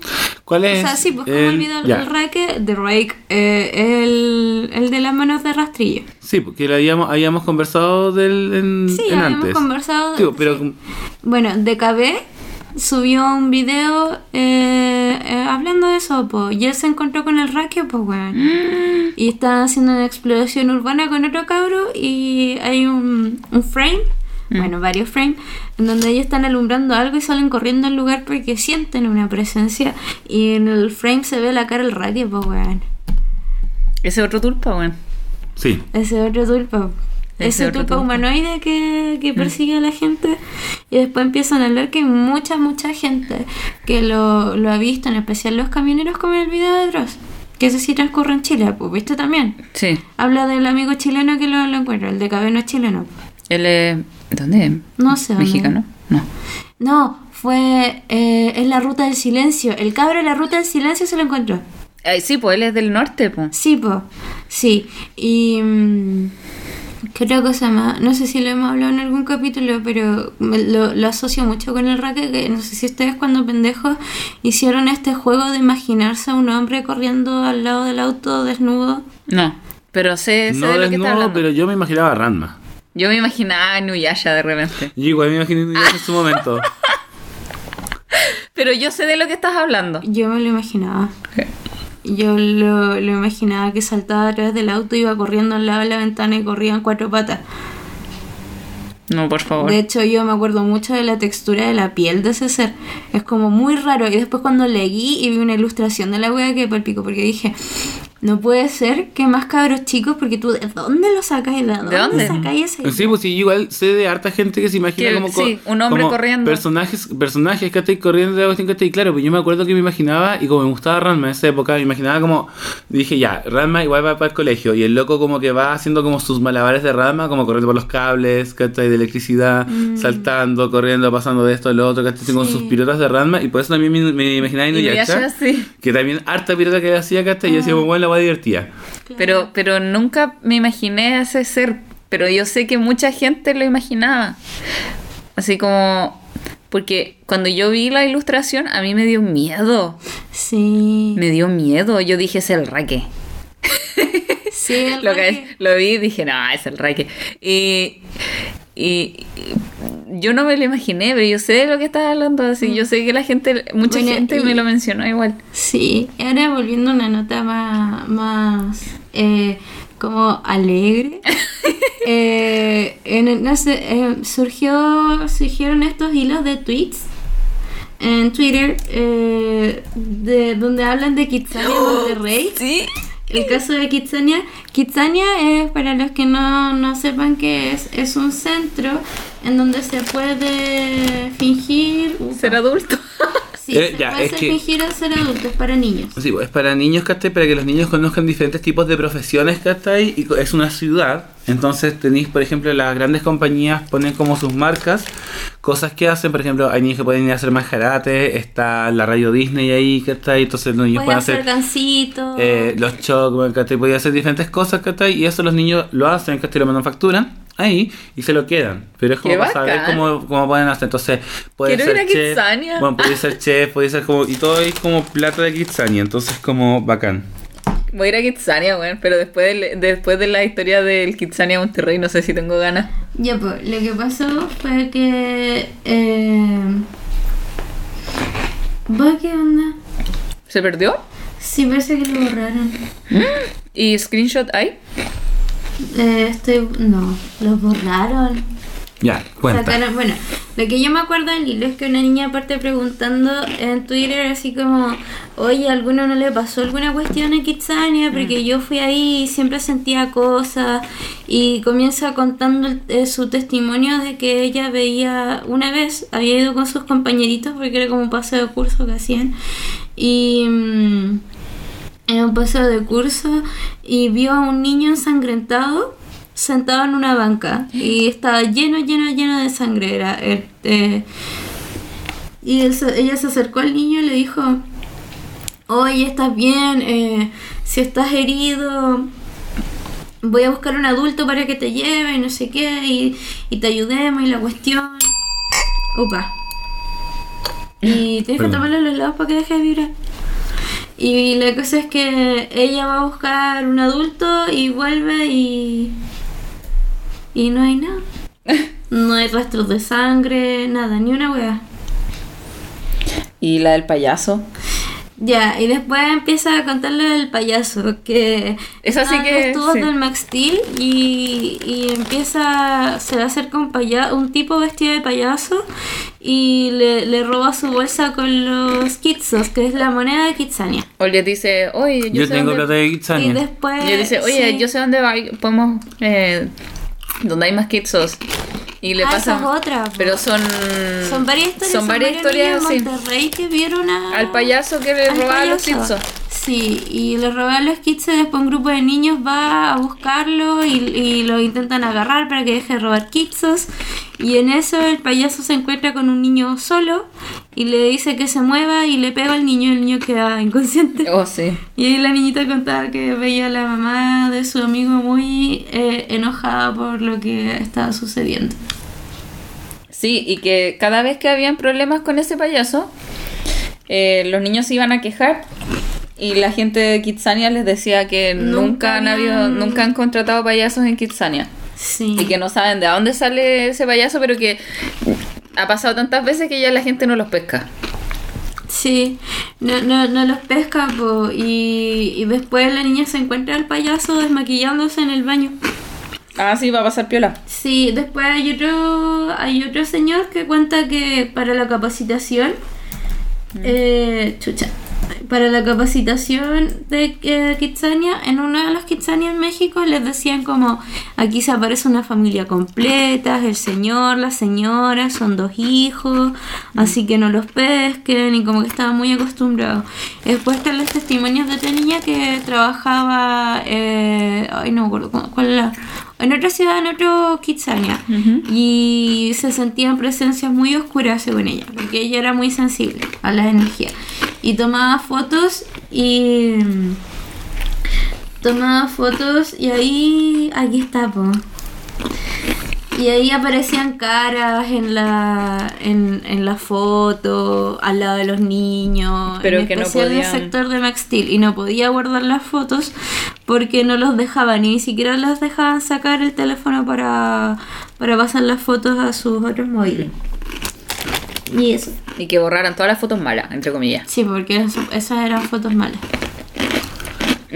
¿Cuál o es? sea, sí, pues como el- video del raque, de Rake, eh, el, el de las manos de rastrillo. Sí, porque lo habíamos, habíamos conversado del en, Sí, en habíamos antes. conversado. Pero sí. Bueno, DKB subió un video eh, eh, hablando de eso, po, y él se encontró con el raque, pues, weón. Y estaban haciendo una exploración urbana con otro cabro y hay un, un frame, bueno, varios frames, en donde ellos están alumbrando algo y salen corriendo al lugar porque sienten una presencia y en el frame se ve la cara del raque, pues, weón. Ese otro tulpa, weón. sí. Ese otro tulpa. Ese tulpa humanoide que, que persigue a la gente. Y después empiezan a hablar que hay mucha, mucha gente que lo, lo ha visto, en especial los camioneros, como en el video de Dross. Que ese sí transcurre en Chile, pues, ¿viste también? Sí. Habla del amigo chileno que lo, lo encuentra, el de cabello es chileno. Él es. ¿Dónde? No sé. ¿Mexicano? No. No, fue eh, en la ruta del silencio. El cabro en la ruta del silencio se lo encontró. Ay, sí, pues él es del norte, pues. Sí, pues, sí. Y... mm, ¿Qué otra cosa más? No sé si lo hemos hablado en algún capítulo, pero me- lo, lo asocio mucho con el raque, que no sé si ustedes cuando pendejos hicieron este juego de imaginarse a un hombre corriendo al lado del auto desnudo. No, pero sé, sé No de lo que está desnudo, hablando. pero yo me imaginaba a Ranma. Yo me imaginaba a Nuyasha de repente. Yo igual me imaginé ya en su momento. Pero yo sé de lo que estás hablando. Yo me lo imaginaba. Yo lo, lo imaginaba que saltaba a través del auto, iba corriendo al lado de la ventana y corría en cuatro patas. No, por favor. De hecho, yo me acuerdo mucho de la textura de la piel de ese ser. Es como muy raro. Y después cuando leí y vi una ilustración de la wea que palpico, porque dije, no puede ser que más cabros chicos, porque tú, ¿de dónde lo sacas? ¿De dónde, dónde? sacáis ese? Sí, pues sí, igual sé de harta gente que se imagina Que- como... co- sí, un hombre como corriendo. Personajes, personajes que estoy corriendo de cuestión que estoy claro, pues yo me acuerdo que me imaginaba, y como me gustaba Ranma en esa época, me imaginaba como... Dije, ya, Ranma igual va para el colegio, y el loco como que va haciendo como sus malabares de Ranma, como corriendo por los cables, ¿cachai? De electricidad, saltando, corriendo, pasando de esto a lo otro, ¿cachai? Con Sí. sus pilotas de Ranma, y por eso también me, me imaginaba a Y Inuyasha, Nuyasha, sí. que también harta pirata que hacía, ¿cachai? Y yo decía, bueno, va divertida. Pero, pero nunca me imaginé a ese ser. Pero yo sé que mucha gente lo imaginaba. Así como. Porque cuando yo vi la ilustración, a mí me dio miedo. Sí. Me dio miedo. Yo dije, es el raque. Sí, el Lo, raque. que, lo vi y dije, no, es el raque. Y, y- y yo no me lo imaginé, pero yo sé de lo que estás hablando. Así, yo sé que la gente, mucha Bueno, gente y- me lo mencionó igual. Sí, ahora volviendo a una nota más, más eh, como alegre. eh, en no sé, eh, surgió, surgieron estos hilos de tweets en Twitter eh, de, donde hablan de Kitsania Monterrey. Sí. El caso de Kitsania. Kitsania es, para los que no, no sepan qué es, es un centro en donde se puede fingir... Ser adulto. Sí, Eh, se ya, puede es ser que- fingir a ser adultos para niños. Sí, pues, es para niños, ¿cachai? Para que los niños conozcan diferentes tipos de profesiones, ¿cachai? Y es una ciudad, entonces tenéis, por ejemplo, las grandes compañías ponen como sus marcas, cosas que hacen, por ejemplo, hay niños que pueden ir a hacer más karate, está la radio Disney ahí, ¿cachai? Entonces los niños Pueden pueden hacer hacer gancitos. eh, los Chocman, ¿cachai? Pueden hacer diferentes cosas, ¿cachai? Y eso los niños lo hacen, ¿cachai? Lo manufacturan ahí y se lo quedan. Pero es como para saber cómo, cómo pueden hacer. Entonces, puede Quiero ser ir a chef. Kitsania. Bueno, puede ser chef, puede ser como. Y todo es como plata de Kitsania. Entonces, como bacán. Voy a ir a Kitsania, weón, pero después de, después de la historia del Kitsania Monterrey no sé si tengo ganas. Ya, pues, lo que pasó fue que. Eh... ¿Va qué onda? ¿Se perdió? Sí, parece que lo borraron. ¿Y screenshot hay? Eh, estoy. No, lo borraron. Ya, cuenta. Sacaron- bueno, lo que yo me acuerdo del hilo es que una niña aparte preguntando en Twitter así como, oye, ¿a alguno no le pasó alguna cuestión en Kitsania? Porque yo fui ahí y siempre sentía cosas y comienza contando el- eh, su testimonio de que ella veía una vez, había ido con sus compañeritos porque era como un paseo de curso que hacían y... mm, en un paseo de curso y vio a un niño ensangrentado sentado en una banca y estaba lleno, lleno, lleno de sangre. Era, eh, eh, y él ella se acercó al niño y le dijo, oye, ¿estás bien? Eh, si estás herido, voy a buscar un adulto para que te lleve y no sé qué, y, y te ayudemos y la cuestión. Opa. Y tienes que tomarle los lados para que deje de vibrar. Y la cosa es que ella va a buscar un adulto y vuelve y. Y no hay nada. No hay rastros de sangre, nada, ni una wea. ¿Y la del payaso? Ya, y después empieza a contarle del payaso, que Esa sí están que- los tubos sí. del Max Steel y, y empieza, se le acerca un, paya, un tipo vestido de payaso y le, le roba su bolsa con los kitsos, que es la moneda de Kitsania. O le dice, oye, yo, Yo sé tengo dónde... plata de Y Kitsania. después... Y le dice, oye, sí. yo sé dónde va, podemos... Eh, donde hay más kitsos. Y le Ah, pasa... esa es otra, po. Pero son... Son varias historias, Son varias historias, en Monterrey que vieron a- Al payaso que le robaba los kitsos. Sí, y le roban los kits y después un grupo de niños va a buscarlo y, y lo intentan agarrar para que deje de robar kitsos. Y en eso el payaso se encuentra con un niño solo y le dice que se mueva y le pega al niño y el niño queda inconsciente. Oh, sí. Y ahí la niñita contaba que veía a la mamá de su amigo muy eh, enojada por lo que estaba sucediendo. Sí, y que cada vez que habían problemas con ese payaso, eh, los niños se iban a quejar y la gente de Kitsania les decía que nunca, Nunca han habido, nunca han contratado payasos en Kitsania Sí. y que no saben de dónde sale ese payaso, pero que ha pasado tantas veces que ya la gente no los pesca. Sí, no, no, no los pesca po, y, y después la niña se encuentra al payaso desmaquillándose en el baño. Ah, sí, va a pasar piola. Sí, después hay otro, hay otro señor que cuenta que para la capacitación, eh, chucha, para la capacitación de eh, Kitsania, en una de las Kitsania en México les decían como, aquí se aparece una familia completa, el señor, la señora, son dos hijos, así que no los pesquen y como que estaban muy acostumbrados. Después están los testimonios de otra niña que trabajaba, eh, ay no me acuerdo cu- cuál era, en otra ciudad, en otro Kitsania. Y se sentían presencias muy oscuras según ella, porque ella era muy sensible a las energías. Y tomaba fotos y... Tomaba fotos y ahí... Aquí está, po. Y ahí aparecían caras en la, en, en la foto, al lado de los niños, Pero en que no especial sector de Max Steel. Y no podía guardar las fotos porque no los dejaban, ni siquiera los dejaban sacar el teléfono para, para pasar las fotos a sus otros móviles. Y eso. Y que borraran todas las fotos malas, entre comillas. Sí, porque eso- esas eran fotos malas.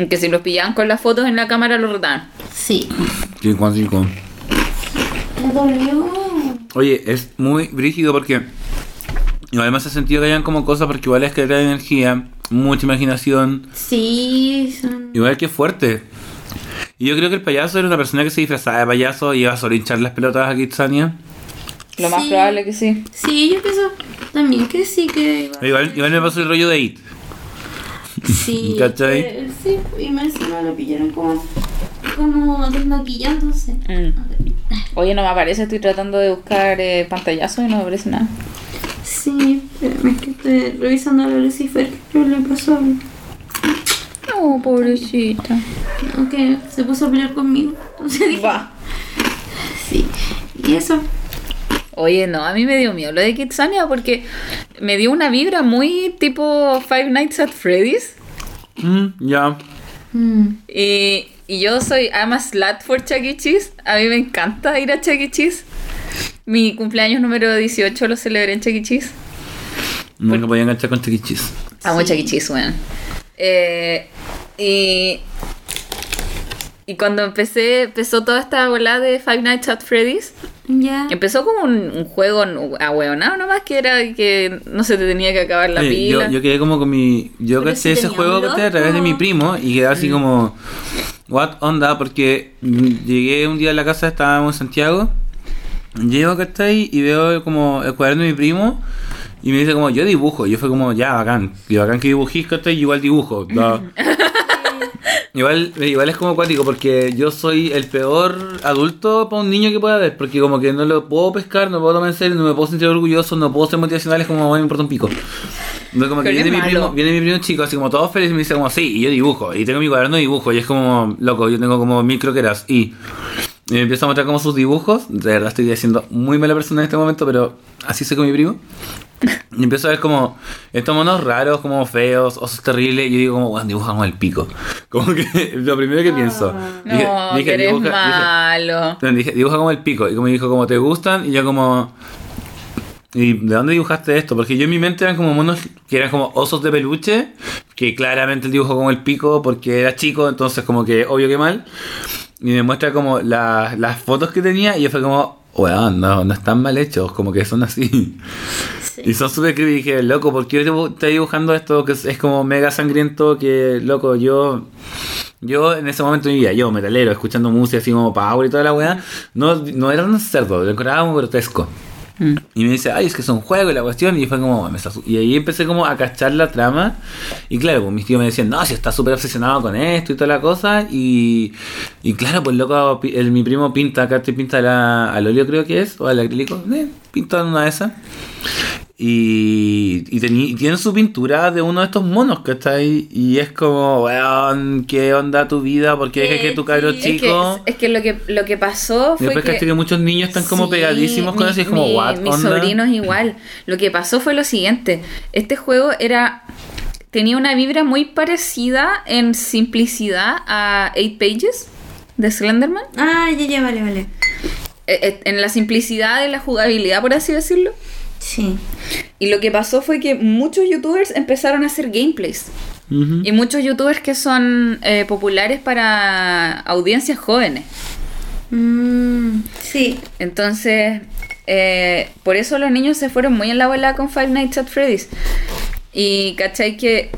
Que si los pillaban con las fotos en la cámara los retaban. Sí. Sí, Juan Cinco. Me dolió. Oye, es muy brígido porque igual me hace sentido que hayan como cosas porque igual es que trae energía, mucha imaginación, Sí, son... igual que fuerte. Y yo creo que el payaso era una persona que se disfrazaba de payaso y iba a solo hinchar las pelotas a Kitsania. Lo más Sí. probable que sí. Sí, yo pienso también que sí que... iba a Igual, ser igual me pasó el rollo de It. Sí, ¿Cachai? eh, sí, y más encima lo pillaron como, como desmaquillándose. Mm. Oye, no me aparece, estoy tratando de buscar eh, pantallazo y no me aparece nada. Sí, espérame, es que estoy revisando a la Lucifer. ¿Qué le pasó? No, pobrecita. Aunque se puso a pelear conmigo. Entonces dije, Va. sí. Y eso. Oye, no, a mí me dio miedo lo de Kitsania porque me dio una vibra muy tipo Five Nights at Freddy's. Mm, ya. Mm, Y, y yo soy, I'm a slut for Chuck E. Cheese. A mí me encanta ir a Chuck E. Cheese. Mi cumpleaños número 18 lo celebré en Chuck E. Cheese. Nunca podía enganchar con. Amo Chuck E. Cheese, weón. Eh, y, y cuando empecé, empezó toda esta bola de Five Nights at Freddy's, ya. empezó como un, un juego ahueonado nomás, que era que no se te tenía que acabar la Oye, pila. yo, yo quedé como con mi. Yo Pero caché si ese juego a través de mi primo y quedé Mm. así como. What onda? Porque llegué un día a la casa, estábamos en Santiago. Llego, ¿cachai? Y veo como el cuaderno de mi primo. Y me dice como, yo dibujo. Y yo fue como, ya, bacán. Y bacán que dibujís, ¿cachai? Igual dibujo. Igual, igual es como cuático porque yo soy el peor adulto para un niño que pueda haber, porque como que no lo puedo pescar, no puedo tomar en serio, no me puedo sentir orgulloso, no puedo ser motivacional, es como me importa un pico. Como que Pero viene mi, primo, viene mi primo chico, así como todo feliz y me dice como sí, y yo dibujo, y tengo mi cuaderno de dibujo, y es como, loco, yo tengo como mil croqueras, y, y me empieza a mostrar como sus dibujos, de verdad estoy siendo muy mala persona en este momento, pero así soy con mi primo. Y empiezo a ver como estos monos raros, como feos, osos terribles. Y yo digo, como, bueno, dibuja como el pico. Como que lo primero que pienso. no, Dije- que eres dibuja- dije- malo. no, dije, dibuja como el pico. Y como dijo, como te gustan. Y yo, como. ¿Y de dónde dibujaste esto? Porque yo en mi mente eran como monos que eran como osos de peluche. Que claramente el dibujo como el pico porque era chico. Entonces, como que obvio que mal. Y me muestra como la- las fotos que tenía. Y yo fue como, weón, no, no están mal hechos. Como que son así. Y son súper creepy. Y dije, loco, ¿por qué dibu- estás dibujando esto que es, es como mega sangriento? Que, loco, yo. Yo en ese momento de mi vida, yo metalero, escuchando música así como Power y toda la weá, no, no era un cerdo, lo encontraba como grotesco. Mm. Y me dice, ay, es que es un juego y la cuestión. Y fue como, me y ahí empecé como a cachar la trama. Y claro, pues mis tíos me decían, no, si está súper obsesionado con esto y toda la cosa. Y, y claro, pues loco, el, mi primo pinta, acá te pinta la, al óleo creo que es, o al acrílico. Eh, pinta una de esas. Y, y, teni- y tiene su pintura de uno de estos monos que está ahí. Y es como, weón, ¿qué onda tu vida? porque dejas que tu cabro Sí, Es chico? que, es que lo que lo que pasó Y fue después que que muchos niños están como Sí, pegadísimos con mi- eso y es como, mi- what Mis onda? sobrinos igual. Lo que pasó fue lo siguiente. Este juego era... Tenía una vibra muy parecida en simplicidad a 8 Pages de Slenderman. Ah, ya, ya, vale, vale. Eh, eh, En la simplicidad de la jugabilidad, por así decirlo. Sí. Y lo que pasó fue que muchos youtubers empezaron a hacer gameplays. Y muchos youtubers que son eh, populares para audiencias jóvenes. Mm, sí. Entonces, eh, por eso los niños se fueron muy en la bola con Five Nights at Freddy's. Y cachai que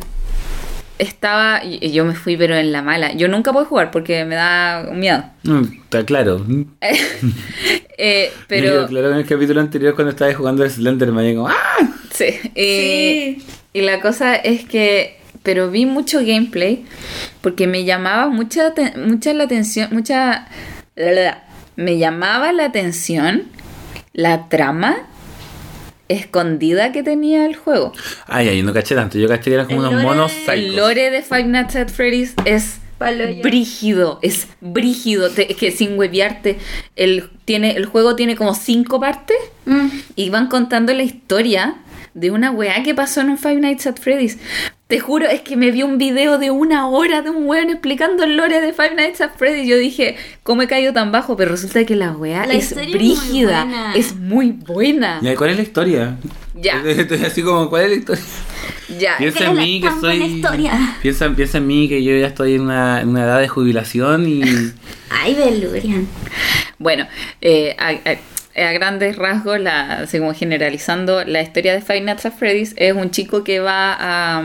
estaba. y- y yo me fui, pero en la mala. Yo nunca puedo jugar porque me da miedo. Mm, Está claro. Eh, Pero claro en el capítulo anterior cuando estaba jugando el Slenderman y como ¡ah! Sí. eh, Sí. Y la cosa es que. Pero vi mucho gameplay porque me llamaba mucha, mucha la atención. Mucha. Me llamaba la atención la trama escondida que tenía el juego. Ay, ay, no caché tanto. Yo caché que eran como El unos lore- monos el El lore de Five Nights at Freddy's es brígido, es brígido. Te- es que sin hueviarte, el, tiene, el juego tiene como cinco partes Mm. y van contando la historia de una weá que pasó en un Five Nights at Freddy's. Te juro, es que me vi un video de una hora de un weón explicando el lore de Five Nights at Freddy's. Yo dije, ¿cómo he caído tan bajo? Pero resulta que la weá La es historia es muy brígida, buena. es muy buena. Ya, ¿Cuál es la historia? Ya. Estoy así como, ¿cuál es la historia? Ya. Piensa en mí que soy. Piensa, piensa en mí que yo ya estoy en una, en una edad de jubilación y. Ay, Belurian. Bueno, eh, a, a- a grandes rasgos, la, así como generalizando, la historia de Five Nights at Freddy's es un chico que va a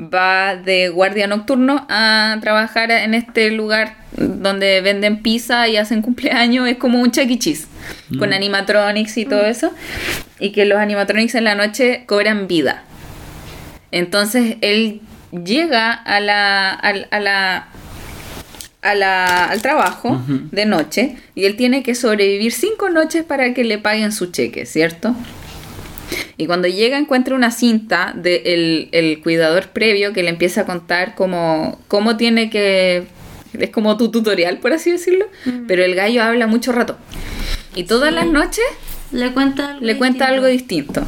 va de guardia nocturno a trabajar en este lugar donde venden pizza y hacen cumpleaños, es como un Chuck E. Cheese, con animatronics y todo eso, y que los animatronics en la noche cobran vida. Entonces él llega a la, al- a la a la- al trabajo de noche y él tiene que sobrevivir cinco noches para que le paguen su cheque, ¿cierto? Y cuando llega encuentra una cinta del el, el cuidador previo que le empieza a contar cómo, cómo tiene que... Es como tu tutorial, por así decirlo. Pero el gallo habla mucho rato. Y todas Sí. las noches Le cuenta algo le cuenta distinto. algo distinto.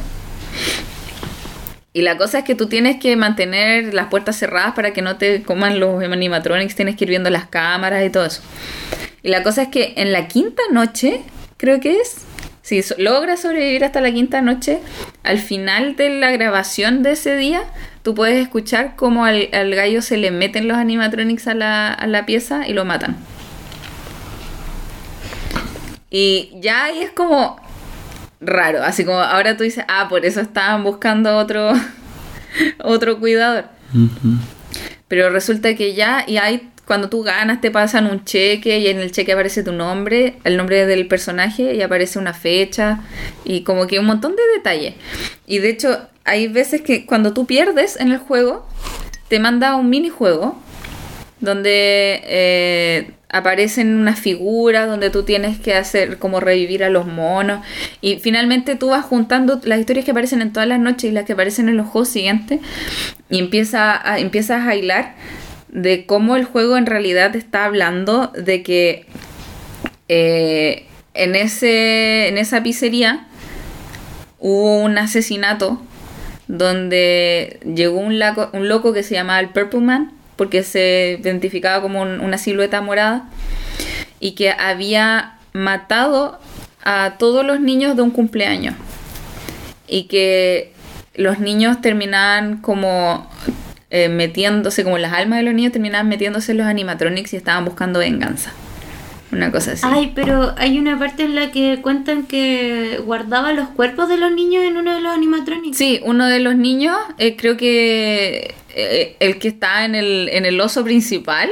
Y la cosa es que tú tienes que mantener las puertas cerradas para que no te coman los animatronics, tienes que ir viendo las cámaras y todo eso. Y la cosa es que en la quinta noche, creo que es, si logras sobrevivir hasta la quinta noche, al final de la grabación de ese día, tú puedes escuchar cómo al, al gallo se le meten los animatronics a la, a la pieza y lo matan. Y ya ahí es como raro, así como ahora tú dices, ah, por eso estaban buscando otro otro cuidador. Pero resulta que ya y hay cuando tú ganas te pasan un cheque y en el cheque aparece tu nombre, el nombre del personaje y aparece una fecha y como que un montón de detalles. Y de hecho hay veces que cuando tú pierdes en el juego te manda un minijuego donde eh, aparecen unas figuras donde tú tienes que hacer como revivir a los monos. Y finalmente tú vas juntando las historias que aparecen en todas las noches y las que aparecen en los juegos siguientes y empieza a, empiezas a hilar de cómo el juego en realidad está hablando de que eh, en, ese, en esa pizzería hubo un asesinato donde llegó un, laco- un loco que se llamaba el Purple Man, porque se identificaba como un- una silueta morada, y que había matado a todos los niños de un cumpleaños. Y que los niños terminaban como eh, metiéndose, como las almas de los niños terminaban metiéndose en los animatronics y estaban buscando venganza. Una cosa así. Ay, pero hay una parte en la que cuentan que guardaba los cuerpos de los niños en uno de los animatronics. Sí, uno de los niños, eh, creo que eh, el que está en el, en el oso principal,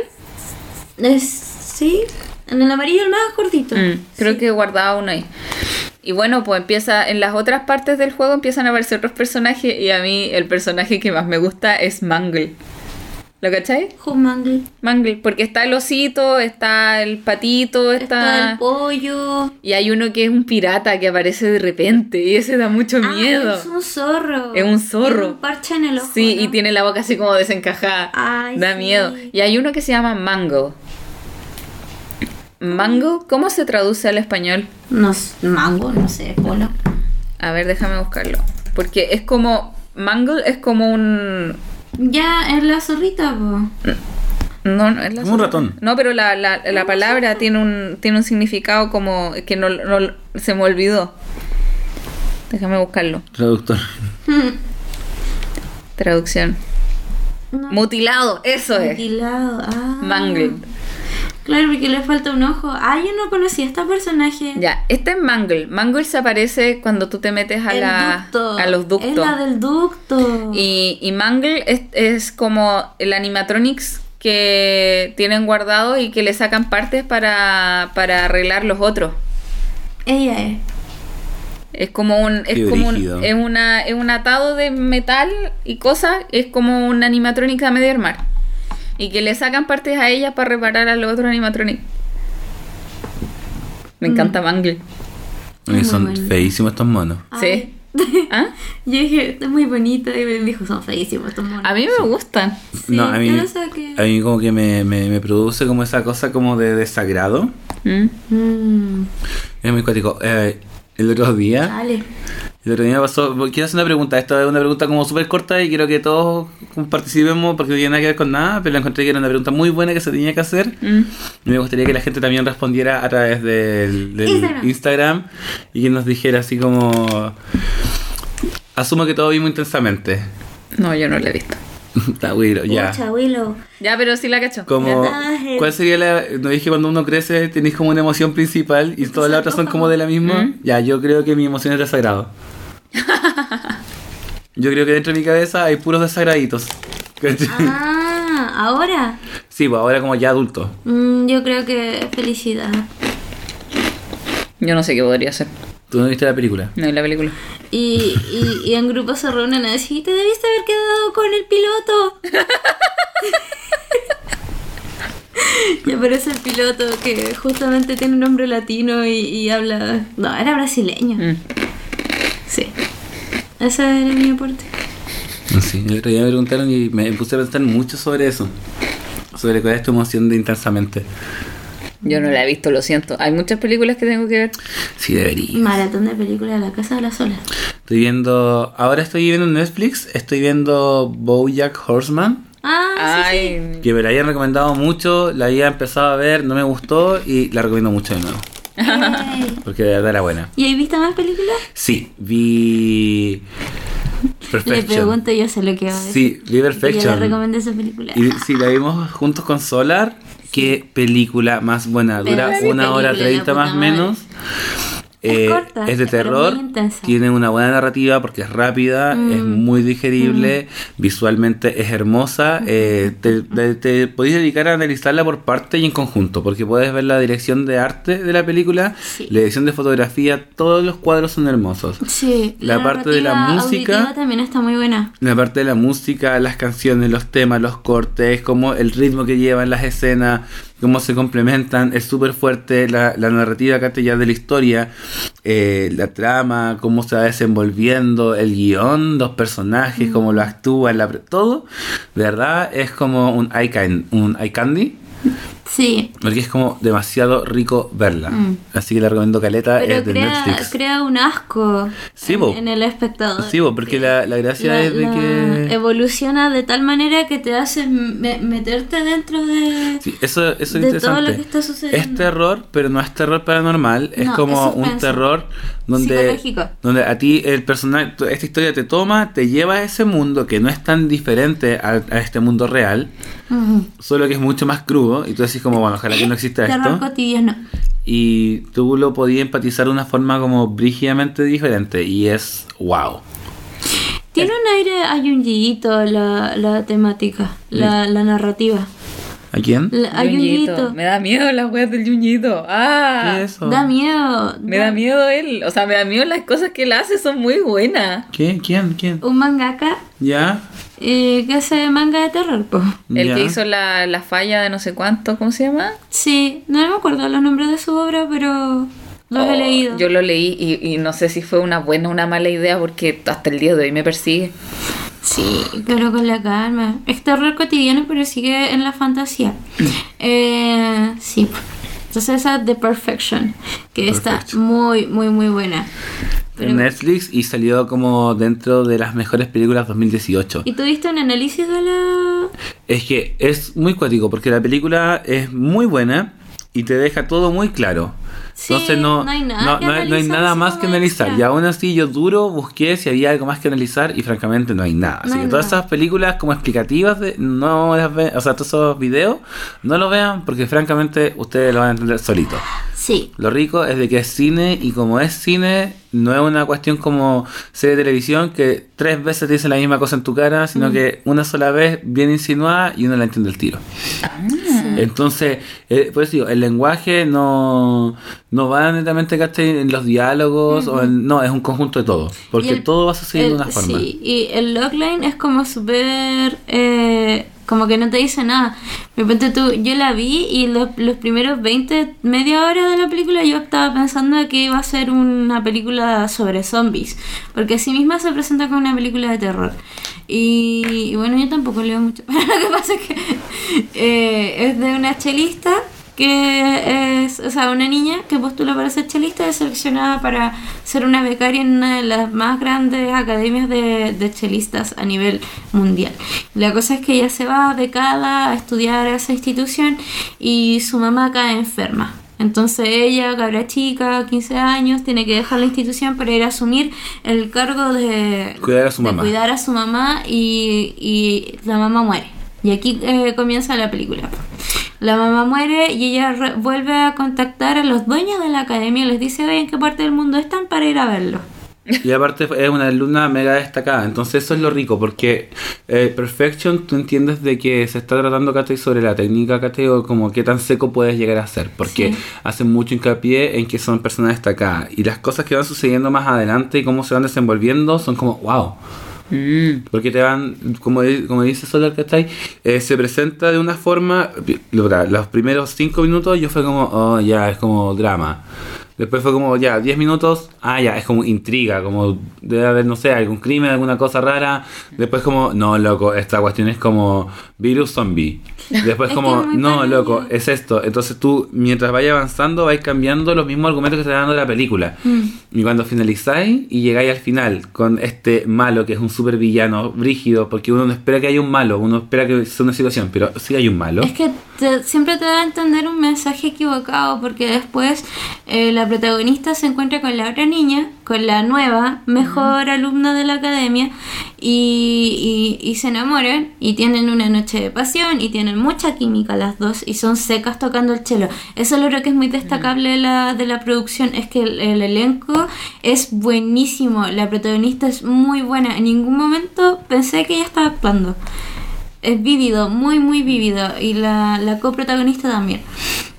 Es- sí, en el amarillo el más gordito. mm, creo Sí. que guardaba uno ahí. Y bueno, pues empieza, en las otras partes del juego empiezan a aparecer otros personajes y a mí el personaje que más me gusta es Mangle. ¿Lo cachai? Humangle. Mangle, porque está el osito, está el patito, está... Está el pollo. Y hay uno que es un pirata que aparece de repente y ese da mucho Ah, miedo. es un zorro. Es un zorro. Tiene un parche en el ojo. Sí, y tiene la boca así como desencajada. Ay, da sí. miedo. Y hay uno que se llama Mango. Mango, ¿cómo se traduce al español? No, mango, no sé, polo. A ver, déjame buscarlo. Porque es como. Mangle es como un. Ya, es la zorrita, po. No, no, es la Como un ratón. No, pero la, la, la palabra tiene un, tiene un significado como que no, no- se me olvidó. Déjame buscarlo. Traductor. Traducción. No, Mutilado, eso es. mutilado. Ah. Mangled. Claro, porque le falta un ojo. Ah, yo no conocía a este personaje. Ya, este es Mangle. Mangle se aparece cuando tú te metes a, El la, ducto. a los Es ductos. la del ducto. Y, y Mangle es, es como el animatronics que tienen guardado y que le sacan partes para, para arreglar los otros. Ella es. Es como un es Qué como un, es una es un atado de metal y cosas, es como un animatronic a medio armar. Y que le sacan partes a ella para reparar a los otros animatronics. Me Mm. encanta Mangle. Y Muy son bonito. feísimos estos monos. Sí. ¿Ah? Yo dije, está muy bonita. Y me dijo, son feísimos estos monos. A mí me gustan. Sí, no, a mí, a mí como que me, me, me produce como esa cosa como de desagrado. Mm. Mm, Es muy cuático. Eh, el otro día, dale. El otro día me pasó, quiero hacer una pregunta, esta es una pregunta como súper corta y quiero que todos participemos porque no tiene nada que ver con nada, pero la encontré que era una pregunta muy buena que se tenía que hacer. Mm. Y me gustaría que la gente también respondiera a través del, del Instagram. Instagram. y que nos dijera así como... Asumo que todo vimos intensamente. No, yo no la he visto. Está bueno, ya. Willow. Ya, pero sí la cacho. Como. ¿cuál sería la.? No dije cuando uno crece, tenéis como una emoción principal y todas las otras son como de la misma. ¿Mm? Ya, yo creo que mi emoción es desagrado. yo creo que dentro de mi cabeza hay puros desagraditos. Ah, ahora. Sí, pues ahora como ya adulto. Mm, yo creo que felicidad. Yo no sé qué podría ser. ¿Tú no viste la película? No vi la película. Y, y, y en grupo se reúnen a decir, te debiste haber quedado con el piloto. y aparece el piloto que justamente tiene un nombre latino y, y habla... No, era brasileño. Mm. Sí. Ese era mi aporte. Sí, el otro día me preguntaron y me puse a pensar mucho sobre eso. Sobre cuál es tu emoción de intensamente. Yo no la he visto, lo siento. Hay muchas películas que tengo que ver. Sí, debería. Maratón de película de la Casa de las Olas. Estoy viendo. Ahora estoy viendo en Netflix. Estoy viendo Bojack Horseman. Ah, sí, Que me la habían recomendado mucho. La había empezado a ver, no me gustó. Y la recomiendo mucho de nuevo. Porque de verdad era buena. ¿Y ahí viste más películas? Sí, vi. Le Perfection. pregunto, yo sé lo que va a decir. Sí, vi Yo le Perfection. recomendé esa película. Y sí, la vimos juntos con Solar. Qué película más buena. Dura una hora treinta más madre. menos. Es Eh, corta, es de terror, tiene una buena narrativa porque es rápida, Mm. es muy digerible, visualmente es hermosa. eh, te, te, te podéis dedicar a analizarla por parte y en conjunto, porque puedes ver la dirección de arte de la película, Sí. la dirección de fotografía, todos los cuadros son hermosos. Sí, La parte de la música- también está muy buena. La parte de la música, las canciones, los temas, los cortes, como el ritmo que llevan las escenas, cómo se complementan, es súper fuerte la, la narrativa ya de la historia, eh, la trama, cómo se va desenvolviendo, el guion, los personajes, cómo lo actúan, la, todo, de verdad es como un eye, can- un eye candy, Sí, porque es como demasiado rico verla. Mm. Así que la recomiendo Caleta, pero es de crea, Netflix. crea un asco Sí, en, el espectador. Sí, bo, porque la, la gracia La- es de que... evoluciona de tal manera que te hace me- meterte dentro de... Sí, eso, eso es de interesante. todo lo que está sucediendo. Es terror, pero no es terror paranormal. Es No, como es un terror donde, donde a ti el personaje, esta historia te toma, te lleva a ese mundo que no es tan diferente a, a este mundo real, solo que es mucho más crudo. Y tú decís como, bueno, ojalá que no exista Terror esto. cotidiano. Y tú lo podías empatizar de una forma como brígidamente diferente. Y es wow. Tiene un aire ayungillito la, la temática, la, la narrativa. ¿A quién? La- a. Me da miedo las weas del Yuñito. Ah. ¿Qué es eso? Da miedo. Me da miedo él. O sea, me da miedo las cosas que él hace, son muy buenas. ¿Qué? ¿Quién? ¿Quién? Un mangaka ¿Ya? Eh, que hace manga de terror, pues. El que hizo la, la falla de no sé cuánto, ¿cómo se llama? Sí, no me acuerdo los nombres de su obra, pero los he Oh, leído. Yo lo leí y, y no sé si fue una buena o una mala idea porque hasta el día de hoy me persigue. Sí, pero con la calma. Es terror cotidiano, pero sigue en la fantasía. Eh, sí. Entonces esa The Perfection, que está Perfection. muy, muy, muy buena. Pero- En Netflix y salió como dentro de las mejores películas 2018. ¿Y tuviste un análisis de la...? Es que es muy cuático porque la película es muy buena y te deja todo muy claro. Sí, Entonces no, no hay nada no, hay, no hay analizar nada más que analizar. Y aún así yo duro busqué si había algo más que analizar y francamente no hay nada. Así que todas esas películas como explicativas de, no las vean, o sea, todos esos videos no los vean porque francamente ustedes lo van a entender solitos. Sí. Lo rico es de que es cine y como es cine, no es una cuestión como serie de televisión que tres veces te dice la misma cosa en tu cara, sino que una sola vez bien insinuada y uno la entiende el tiro. Entonces, eh, por eso digo, el lenguaje no, no va netamente en los diálogos, o en- no, es un conjunto de todo, porque el- todo va a suceder de una forma. Sí, y el logline es como súper... eh, como que no te dice nada. De repente tú, yo la vi y los, los primeros 20, media hora de la película yo estaba pensando que iba a ser una película sobre zombies. Porque así misma se presenta como una película de terror. Y, y bueno, yo tampoco leo mucho. Pero lo que pasa es que eh, es de una chelista que es, o sea, una niña que postula para ser chelista es seleccionada para ser una becaria en una de las más grandes academias de, de chelistas a nivel mundial. La cosa es que ella se va becada a estudiar a esa institución y su mamá cae enferma. Entonces ella, cabra chica, 15 años, tiene que dejar la institución para ir a asumir el cargo de Cuidar a su mamá. cuidar a su mamá y, y la mamá muere. Y aquí eh, comienza la película. La mamá muere y ella re- vuelve a contactar a los dueños de la academia y les dice, oye, ¿en qué parte del mundo están para ir a verlo? Y aparte es una alumna mega destacada, entonces eso es lo rico, porque eh, Perfection tú entiendes de que se está tratando ¿cachai? sobre la técnica ¿cachai? o como qué tan seco puedes llegar a ser, porque Sí. hacen mucho hincapié en que son personas destacadas y las cosas que van sucediendo más adelante y cómo se van desenvolviendo son como wow. Porque te van, como, como dice Solar, ¿cachai? Eh, se presenta de una forma. lo- Los primeros cinco minutos yo fue como, oh, ya, es como drama. Después fue como, ya, 10 minutos, ah, ya, es como intriga, como debe haber, no sé, algún crimen, alguna cosa rara. Después como, no, loco, esta cuestión es como virus zombie. Después Es como, no, loco, es esto. Entonces tú, mientras vayas avanzando, vais cambiando los mismos argumentos que dan dando la película. Mm. Y cuando finalizáis y llegáis al final con este malo que es un super villano, brígido, porque uno no espera que haya un malo, uno espera que sea una situación, pero sí hay un malo. Es que te- siempre te da a entender un mensaje equivocado porque después eh, la protagonista se encuentra con la otra niña, con la nueva, mejor alumna de la academia y, y- y se enamoran y tienen una noche de pasión y tienen mucha química las dos y son secas tocando el cello. Eso es lo que es muy destacable de la, de la producción, es que el, el elenco es buenísimo, la protagonista es muy buena, en ningún momento pensé que ella estaba actuando es vívido, muy muy vívido y la, la coprotagonista también.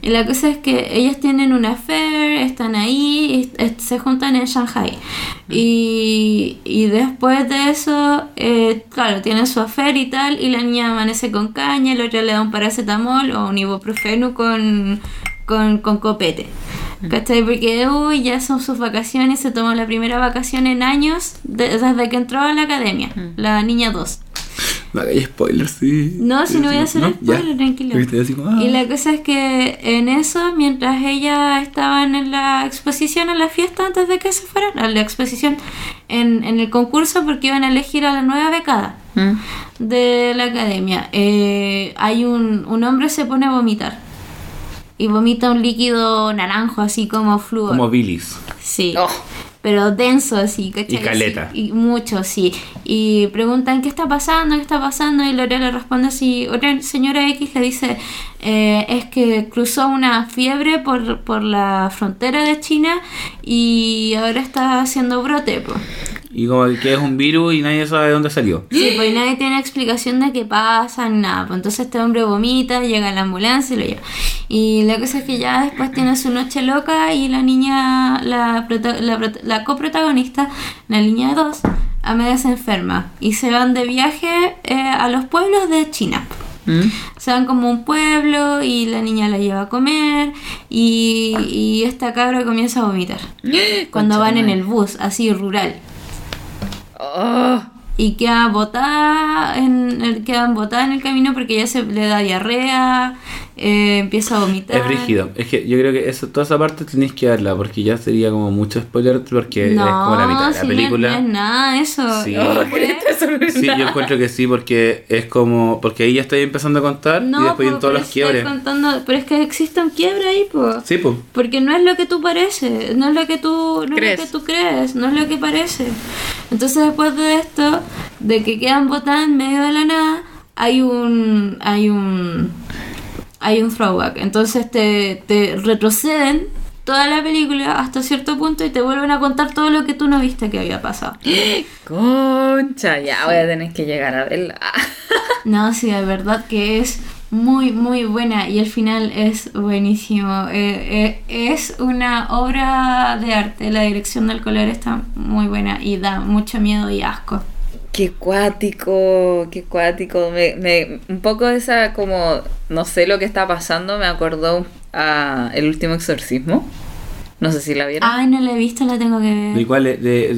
Y la cosa es que ellos tienen una affair, están ahí, y, se juntan en Shanghai. Y, y después de eso, eh, claro, tienen su affair y tal, y la niña amanece con caña, el otro le da un paracetamol o un ibuprofeno con, con, con copete. ¿Cachai? Porque uy, ya son sus vacaciones, se tomó la primera vacación en años de- desde que entró a la academia, la niña 2. No hagáis spoilers, sí. No, si no voy a hacer ¿No? Ya. spoiler, tranquilo. Como, ah. Y la cosa es que en eso, mientras ella estaban en la exposición, en la fiesta, antes de que se fueran, a la exposición, en, en el concurso, porque iban a elegir a la nueva becada Mm. de la academia, eh, hay un, un hombre se pone a vomitar. Y vomita un líquido naranjo, así como flúor. Como Billys. Sí. Oh. Pero denso así, ¿cachai? Y caleta. Y mucho, sí. Y preguntan qué está pasando, qué está pasando. Y Lorea le responde así. Otra señora X le dice: eh, Es que cruzó una fiebre por, por la frontera de China y ahora está haciendo brote. po". Y como que es un virus y nadie sabe de dónde salió. Sí, pues nadie tiene explicación de qué pasa, ni nada. Pues entonces este hombre vomita, llega a la ambulancia y lo lleva. Y la cosa es que ya después tiene su noche loca y la niña, la, la, la coprotagonista, la niña de dos, a media se enferma. Y se van de viaje eh, a los pueblos de China. ¿Mm? Se van como un pueblo y la niña la lleva a comer y, y esta cabra comienza a vomitar. Cuando Concha van en el bus, así rural. Y queda botada en el, quedan botada en el camino porque ya se le da diarrea, eh, empieza a vomitar. Es rígido. Es que yo creo que eso, toda esa parte tenéis que verla porque ya sería como mucho spoiler porque no, es como la mitad de la si no película. No, es nada eso. Sí. oh, pero esto es horrible. Sí, yo encuentro que sí, porque es como. Porque ahí ya estoy empezando a contar y después po, vienen todos los quiebres. contando- pero es que existe un quiebre ahí, pues. Sí, pues. Porque no es lo que tú parece, no es lo que tú, no ¿Crees? es lo que tú crees, no es lo que parece. Entonces después de esto, de que quedan botadas en medio de la nada, hay un, hay un, hay un throwback. Entonces te, te retroceden toda la película hasta cierto punto y te vuelven a contar todo lo que tú no viste que había pasado. Concha, ya voy a tener que llegar a verla. No, sí, de verdad que es muy, muy buena y el final es buenísimo. Eh, eh, es una obra de arte, la dirección del color está muy buena y da mucho miedo y asco. Qué cuático, qué cuático. Me, me, un poco de esa, como, no sé lo que está pasando, me acordó a El último exorcismo. No sé si la vieron. Ay, no la he visto, la tengo que ¿De ver. cuál? es? De,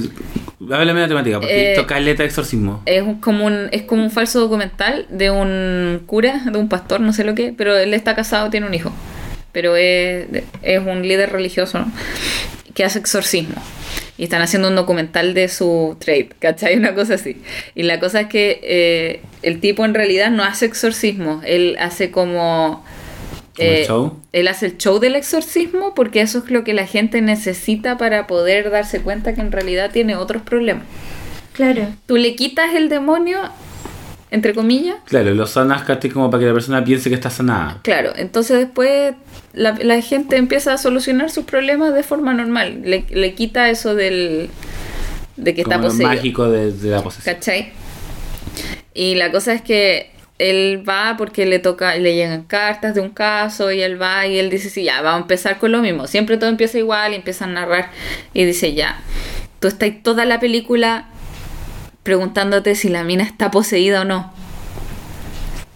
háblame de la temática, porque Eh, esto caleta de exorcismo. Es un- como un, es como un falso documental de un cura, de un pastor, no sé lo que, pero él está casado, tiene un hijo. Pero es, es un líder religioso, ¿no? Que hace exorcismo. Y están haciendo un documental de su trade, ¿cachai? Una cosa así. Y la cosa es que eh, el tipo en realidad no hace exorcismo, él hace como... ¿Como el eh, show? Él hace el show del exorcismo porque eso es lo que la gente necesita para poder darse cuenta que en realidad tiene otros problemas. Claro. Tú le quitas el demonio, entre comillas. Claro, lo sanas casi como para que la persona piense que está sanada. Claro, entonces después la, la gente empieza a solucionar sus problemas de forma normal. Le, le quita eso del de que está como poseído. mágico de, de la posesión. ¿Cachai? Y la cosa es que él va porque le toca, le llegan cartas de un caso y él va y él dice, sí, ya, vamos a empezar con lo mismo. Siempre todo empieza igual y empieza a narrar y dice, ya, tú estás toda la película preguntándote si la mina está poseída o no.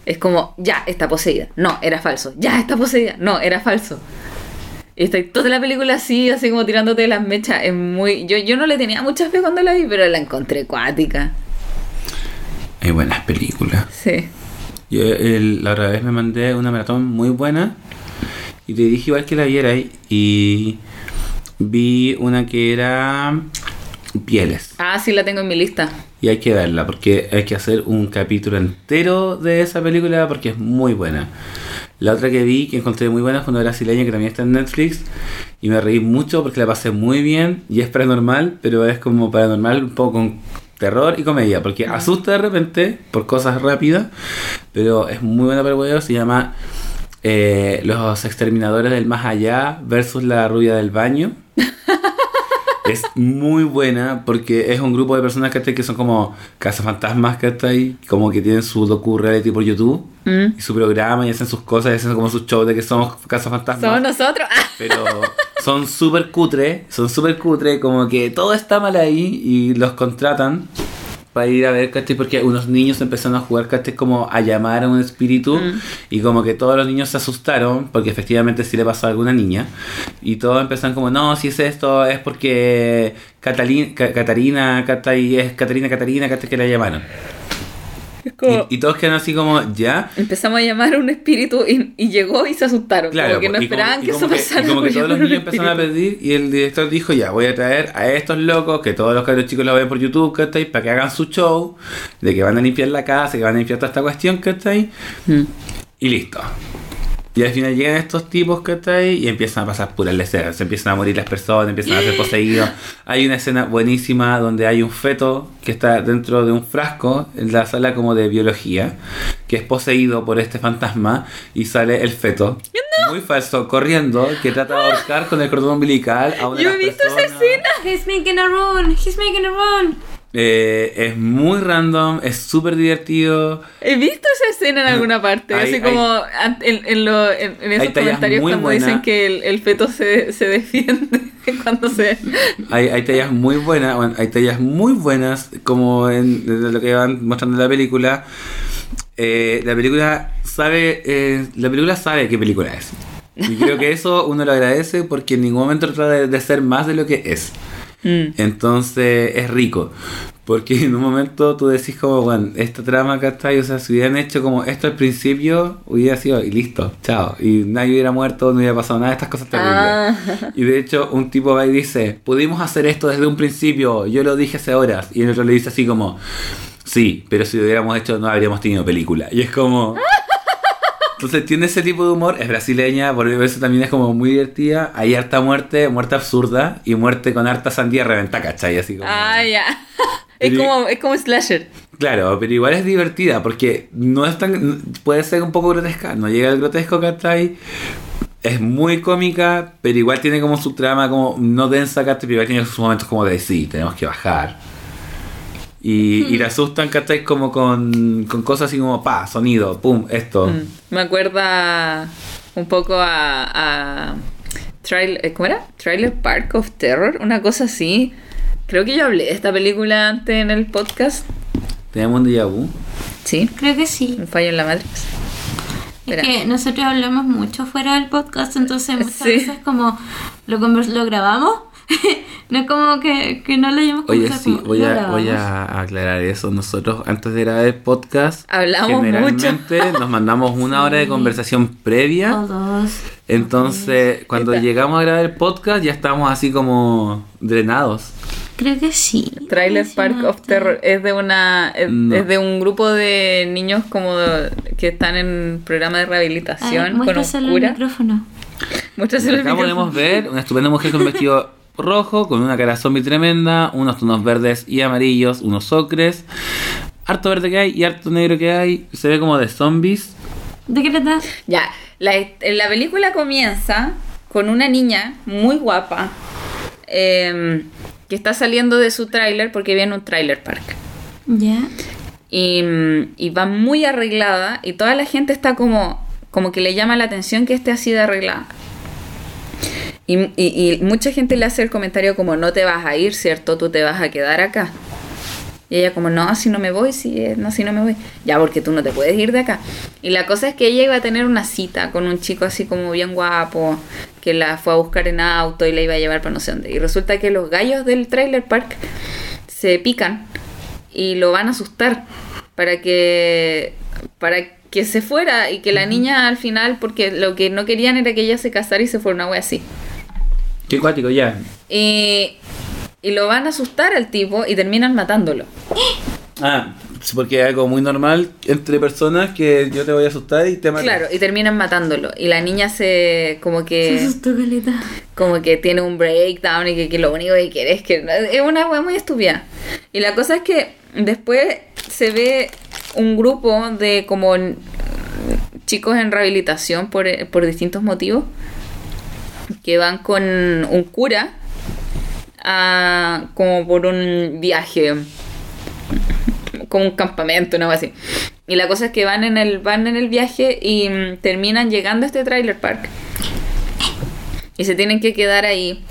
Es como, ya, está poseída. No, era falso. Ya, está poseída. No, era falso. Y está toda la película así, así como tirándote de las mechas. Es muy... Yo, yo no le tenía mucha fe cuando la vi, pero la encontré cuática. Hay buenas películas. Sí. Yo el- la otra vez me mandé una maratón muy buena y te dije igual que la vieras y vi una que era Pieles. Ah, sí, la tengo en mi lista. Y hay que verla porque hay que hacer un capítulo entero de esa película porque es muy buena. La otra que vi que encontré muy buena fue una brasileña que también está en Netflix y me reí mucho porque la pasé muy bien y es paranormal, pero es como paranormal un poco con terror y comedia porque asusta de repente por cosas rápidas, pero es muy buena para el huevo, se llama eh, Los exterminadores del más allá versus la rubia del baño. Es muy buena porque es un grupo de personas ¿cachai? que son como cazafantasmas, ¿cachai? Como que tienen su docu reality por YouTube Mm. y su programa y hacen sus cosas y hacen como sus shows de que somos cazafantasmas. Somos nosotros. Pero son súper cutre, son súper cutre, como que todo está mal ahí y los contratan para ir a ver, ¿cachai? Porque unos niños empezaron a jugar, ¿cachai? Como a llamar a un espíritu Mm. y como que todos los niños se asustaron porque efectivamente sí le pasó a alguna niña y todos empezaron como, no, si es esto es porque Catalina, Ca- Catarina, Catarina, Catarina, ¿cachai? Que la llamaron. Como- Y, y todos quedan así como, ¿ya? Empezamos a llamar a un espíritu y, y llegó y se asustaron. Claro, como que no como- esperaban que eso pasara. Y como que por todos los niños empezaron a pedir y el director dijo, ya, voy a traer a estos locos, que todos los cabros chicos lo ven por YouTube, ¿cachai? Para que hagan su show, de que van a limpiar la casa, que van a limpiar toda esta cuestión, ¿cachai? Mm. Y listo. Y al final llegan estos tipos, ¿cachai? Y empiezan a pasar puras leceras. Se empiezan a morir las personas, empiezan a ser poseídos. Hay una escena buenísima donde hay un feto que está dentro de un frasco en la sala como de biología. que es poseído por este fantasma y sale el feto. Muy falso, corriendo, que trata de ahorcar con el cordón umbilical a una de Yo las he visto esa escena. He's making a run, he's making a run. Eh, es muy random, es súper divertido. He visto esa escena en alguna parte, Hay- así como en, en, lo- en- en Hay esos comentarios cuando dicen que el, el feto se, se defiende cuando se... Hay, hay tallas muy buenas, bueno, hay tallas muy buenas, como en lo que van mostrando en la película. Eh, la película sabe, eh, la película sabe qué película es. Y creo que eso uno lo agradece porque en ningún momento trata de, de ser más de lo que es. Mm. Entonces es rico. Porque en un momento tú decís como, bueno, esta trama acá está, y, o sea, si hubieran hecho como esto al principio, hubiera sido, y listo, chao. Y nadie hubiera muerto, no hubiera pasado nada de estas cosas terribles. Ah. Y de hecho, un tipo va y dice, pudimos hacer esto desde un principio, yo lo dije hace horas. Y el otro le dice así como, sí, pero si lo hubiéramos hecho no habríamos tenido película. Y es como... Entonces tiene ese tipo de humor, es brasileña, por eso también es como muy divertida. Hay harta muerte, muerte absurda y muerte con harta sandía reventa, ¿cachai? Así como... Ah, ya. Es como, es como slasher. Claro, pero igual es divertida porque no es tan. puede ser un poco grotesca, no llega al grotesco, ¿cachai? Es muy cómica, pero igual tiene como su trama como no densa, ¿cachai? Pero igual tiene sus momentos como de sí, tenemos que bajar. Y, y la asustan, ¿cachai? Como con, con cosas así como pa, sonido, pum, esto. Mm. Me acuerda un poco a... a Trail- eh, ¿Cómo era? Trailer Park of Terror, una cosa así. Creo que yo hablé de esta película antes en el podcast. Tenemos un déjà vu. Sí, Creo que sí. un fallo en la Matrix. Es Espera. que nosotros hablamos mucho fuera del podcast, entonces muchas Sí. veces como lo, convers- lo grabamos, no es como que, que no lo hayamos Oye, sí, como, voy a, voy a aclarar eso. Nosotros, antes de grabar el podcast, Hablamos generalmente nos mandamos una hora de conversación previa. O dos. Entonces, cuando Está. llegamos a grabar el podcast, ya estamos así como drenados. Creo que sí. Trailer Park of. Terror es de una es, No. es de un grupo de niños como de- que están en programa de A ver, rehabilitación con un cura. micrófono. Muéstraselo al Acá podemos ver una estupenda mujer con un vestido rojo, con una cara zombie tremenda, unos tonos verdes y amarillos, unos ocres, harto verde que hay y harto negro que hay. Se ve como de zombies. ¿De qué trata? Ya, la, la película comienza con una niña muy guapa em, que está saliendo de su tráiler porque viene un trailer park. Ya. Y, y va muy arreglada y toda la gente está como, como que le llama la atención que esté así de arreglada. Y, y- y mucha gente le hace el comentario como no te vas a ir, ¿cierto? Tú te vas a quedar acá. Y ella como, no, si no me voy, si, eh, no, si no me voy. Ya, porque tú no te puedes ir de acá. Y la cosa es que ella iba a tener una cita con un chico así como bien guapo, que la fue a buscar en auto y la iba a llevar para no sé dónde. Y resulta que los gallos del trailer park se pican y lo van a asustar para que para que se fuera y que la niña al final porque lo que no querían era que ella se casara y se fuera una wea así Qué cuático, ya. y, y lo van a asustar al tipo y terminan matándolo Ah, porque es algo muy normal entre personas que yo te voy a asustar y te mato. claro y terminan matándolo y la niña se como Se que asustó, Caleta. como que tiene un breakdown y que, que lo único que quiere es que es una wea muy estúpida. Y la cosa es que después se ve un grupo de como chicos en rehabilitación por, por distintos motivos que van con un cura a, como por un viaje como un campamento, una cosa así. Y la cosa es que van en el, van en el viaje y mm, terminan llegando a este trailer park. Y se tienen que quedar ahí.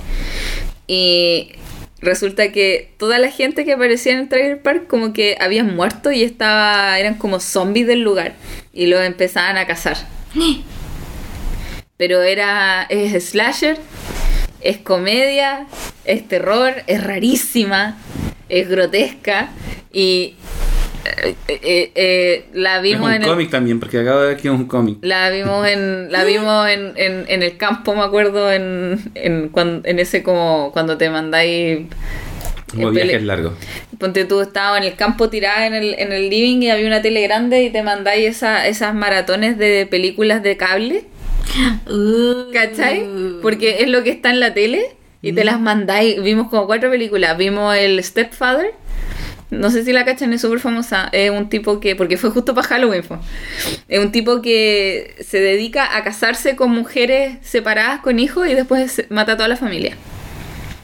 Y resulta que toda la gente que aparecía en el trailer park como que habían muerto y estaba, eran como zombies del lugar. Y los empezaban a cazar. Pero era, es slasher, es comedia, es terror, es rarísima, es grotesca. Y eh, eh, eh, la Es vimos un en el, cómic también, porque acabo de ver que es un cómic. la vimos en la vimos en, en, en el campo, me acuerdo, en, en, cuan- en ese como cuando te mandáis... Como eh, viajes pele- largos. Ponte tú, estabas en el campo tirada en el, en el living y había una tele grande y te mandáis esa, esas maratones de películas de cable, Uh. ¿cachai? Porque es lo que está en la tele y te las mandáis. Vimos como cuatro películas. Vimos el Stepfather, No sé si la cachan, es súper famosa. Es un tipo que, porque fue justo para Halloween, fue. Es un tipo que se dedica a casarse con mujeres separadas con hijos y después mata a toda la familia.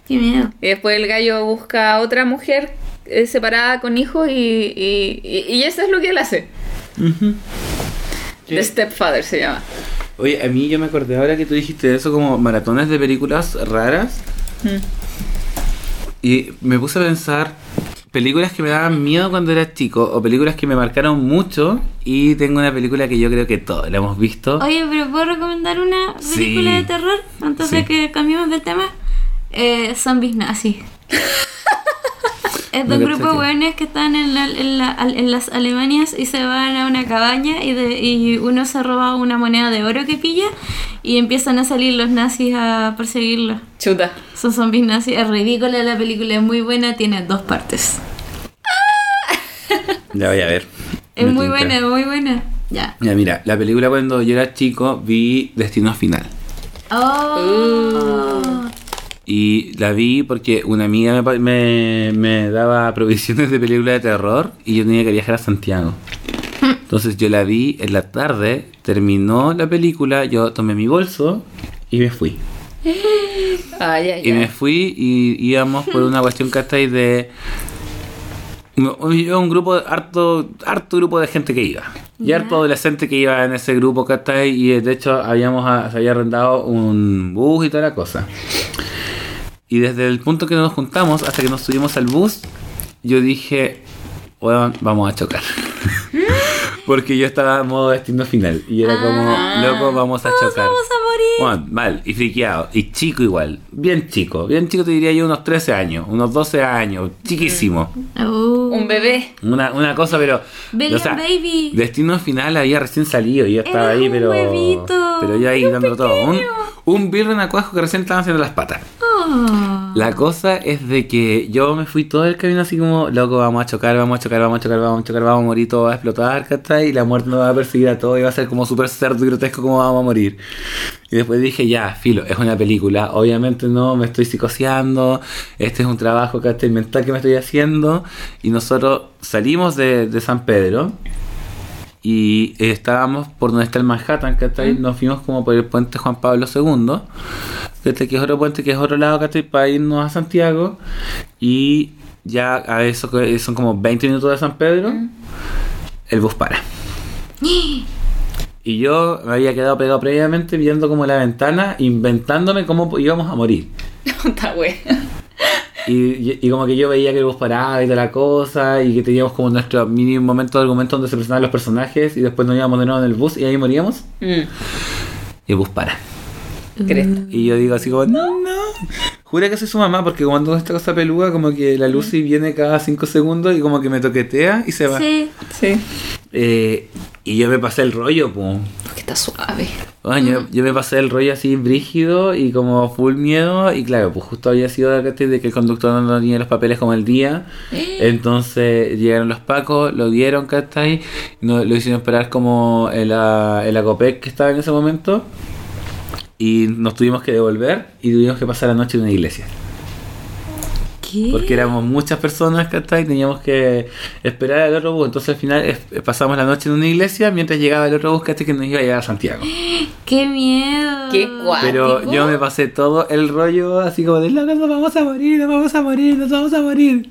Qué miedo. Y después el gallo busca a otra mujer eh, separada con hijos y, y, y- y eso es lo que él hace. The Stepfather se llama. Oye, a mí yo me acordé ahora que tú dijiste eso como maratones de películas raras. Mm. Y me puse a pensar películas que me daban miedo cuando era chico o películas que me marcaron mucho. Y tengo una película que yo creo que todos la hemos visto. Oye, pero ¿puedo recomendar una Sí. película de terror antes Sí. de que cambiemos de tema? Eh, Zombies Nazi. Es de No un grupo de que- hueones que están en, la- en, la- en las Alemanias y se van a una cabaña y, de, y uno se roba una moneda de oro que pilla y empiezan a salir los nazis a perseguirlo. Chuta. Son zombies nazis. Es ridícula la película, es muy buena, tiene dos partes. Ya voy a ver. Es Me muy buena, muy buena. Ya. Ya, mira, la película cuando yo era chico vi Destino Final. Oh. Y la vi porque una amiga me, me, me daba provisiones de película de terror y yo tenía que viajar a Santiago. Entonces yo la vi en la tarde, terminó la película, yo tomé mi bolso y me fui. Ay, ay, Y me fui y íbamos por una cuestión que estáis de... un grupo, harto, harto grupo de gente que iba. Y Ya. harto adolescente que iba en ese grupo que y de hecho habíamos a- se había arrendado un bus y toda la cosa. Y desde el punto que nos juntamos hasta que nos subimos al bus, yo dije, "Weón, vamos a chocar. Porque yo estaba en modo destino final. Y era como, Ah. loco, vamos a chocar. Vamos a morir. Bueno, mal, y friqueado, y chico igual, bien chico, bien chico te diría yo unos 13 años, unos 12 años, chiquísimo. Oh. Un bebé. Una, una cosa, pero... Baby. Destino Final había recién salido y yo estaba Era ahí, un pero... huevito, Pero yo ahí un dándolo todo. Un, un birro en acuajo que recién estaban haciendo las patas. Oh. La cosa es de que yo me fui todo el camino así como, loco, vamos a chocar, vamos a chocar, vamos a chocar, vamos a chocar, vamos a morir, todo va a explotar, ¿cachai? Y la muerte nos va a perseguir a todos y va a ser como súper cerdo y grotesco como vamos a morir. Y después dije, ya, filo, es una película, obviamente no me estoy psicoseando, este es un trabajo ¿cachai? mental que me estoy haciendo. Y nosotros salimos de, de San Pedro y estábamos por donde está el Manhattan, ¿cachai? Nos fuimos como por el puente Juan Pablo II, ¿cachai? que es otro puente que es otro lado, ¿cachai? Para irnos a Santiago. Y ya a eso que son como 20 minutos de San Pedro, el bus para. Y yo me había quedado pegado previamente viendo como la ventana, inventándome cómo íbamos a morir. Y, y- y como que yo veía que el bus paraba y toda la cosa, y que teníamos como nuestro mini momento de argumento donde se presentaban los personajes, y después nos íbamos de nuevo en el bus y ahí moríamos, Mm. y el bus para. Cresta. Y yo digo así como, no, no. Jura que soy su mamá, porque cuando esta cosa peluda, como que la Lucy viene cada 5 segundos y como que me toquetea y se va. Sí. Sí. Eh, y yo me pasé el rollo, pues. Porque está suave. yo, yo me pasé el rollo así brígido y como full miedo. Y claro, pues justo había sido de que el conductor no tenía los papeles como el día. Entonces llegaron los pacos, lo dieron, ¿cachai? No, lo hicieron esperar como el, la- el Acopec que estaba en ese momento. Y nos tuvimos que devolver y tuvimos que pasar la noche en una iglesia. ¿Qué? Porque éramos muchas personas, ¿cachai? Teníamos que esperar al otro bus. Entonces al final es- pasamos la noche en una iglesia mientras llegaba el otro bus, ¿cachai? Que nos iba a llegar a Santiago. ¡Qué miedo! Qué guay. Pero ¿Cuático? yo me pasé todo el rollo así como de, loco, nos vamos a morir, nos vamos a morir, nos vamos a morir.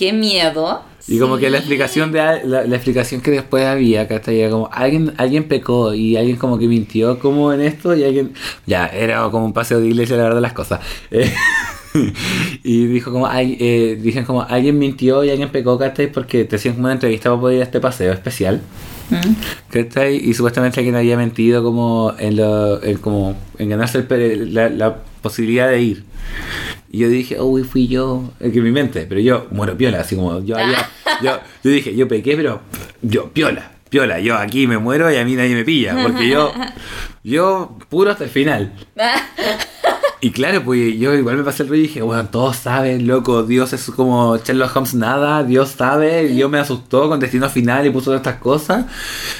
Qué miedo. Y como que la explicación de la, la explicación que después había, ¿cachai? Era como alguien, alguien pecó y alguien como que mintió como en esto y alguien. Ya, era como un paseo de iglesia, la verdad, las cosas. Eh, y dijo como, eh, dijeron como alguien mintió y alguien pecó, ¿cachai? Porque te hacían como una entrevista para poder ir a este paseo especial. ¿Cachai? Y supuestamente alguien había mentido como en, lo, en, como en ganarse el la, la posibilidad de ir. Y yo dije, uy, fui yo, es que en mi mente, pero yo muero piola, así como yo había, yo, yo dije, yo pequé, pero yo piola, piola, yo aquí me muero y a mí nadie me pilla, porque yo, yo puro hasta el final. Y claro, pues yo igual me pasé el rollo y dije, bueno, todos saben, loco, Dios es como Sherlock Holmes nada, Dios sabe, Dios me asustó con destino final y puso todas estas cosas.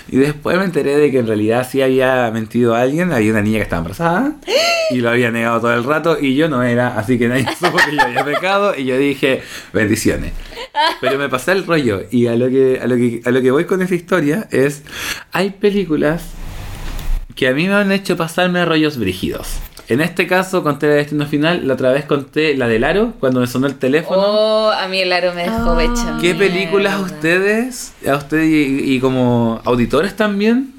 Y después me enteré de que en realidad sí había mentido alguien, había una niña que estaba embarazada y lo había negado todo el rato y yo no era, así que nadie supo que yo había pecado y yo dije, bendiciones. pero me pasé el rollo. Y a lo que, a lo que, a lo que voy con esa historia es, hay películas que a mí me han hecho pasarme rollos brígidos. En este caso conté la Destino Final, la otra vez conté la del Aro, cuando me sonó el teléfono. Oh, a mí el aro me dejó Oh. hecha. ¿Qué mierda. películas a ustedes, a ustedes y, y como auditores también,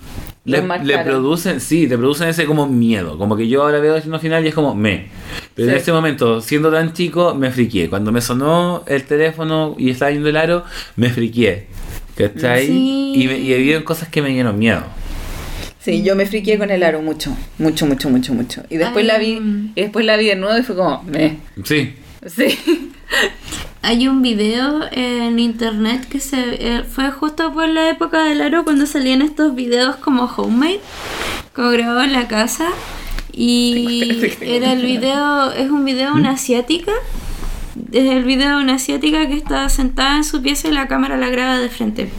le, producen, sí, le producen ese como miedo? Como que yo ahora veo Destino Final y es como me. Pero en ese momento, siendo tan chico, me friqué. Cuando me sonó el teléfono y estaba yendo el aro, me friqué. ¿Cachai? Sí. Y, me, y había cosas que me dieron miedo. Sí, yo me friqué con el aro mucho, mucho, mucho, mucho, mucho. Y después Ay, la vi, mm. y después la vi de nuevo y fue como, me. Sí. Sí. Hay un video en internet que se eh, fue justo por la época del aro cuando salían estos videos como homemade, como grabado en la casa. Y era el video, es un video de una asiática. Es el video de una asiática que está sentada en su pieza y la cámara la graba de frente.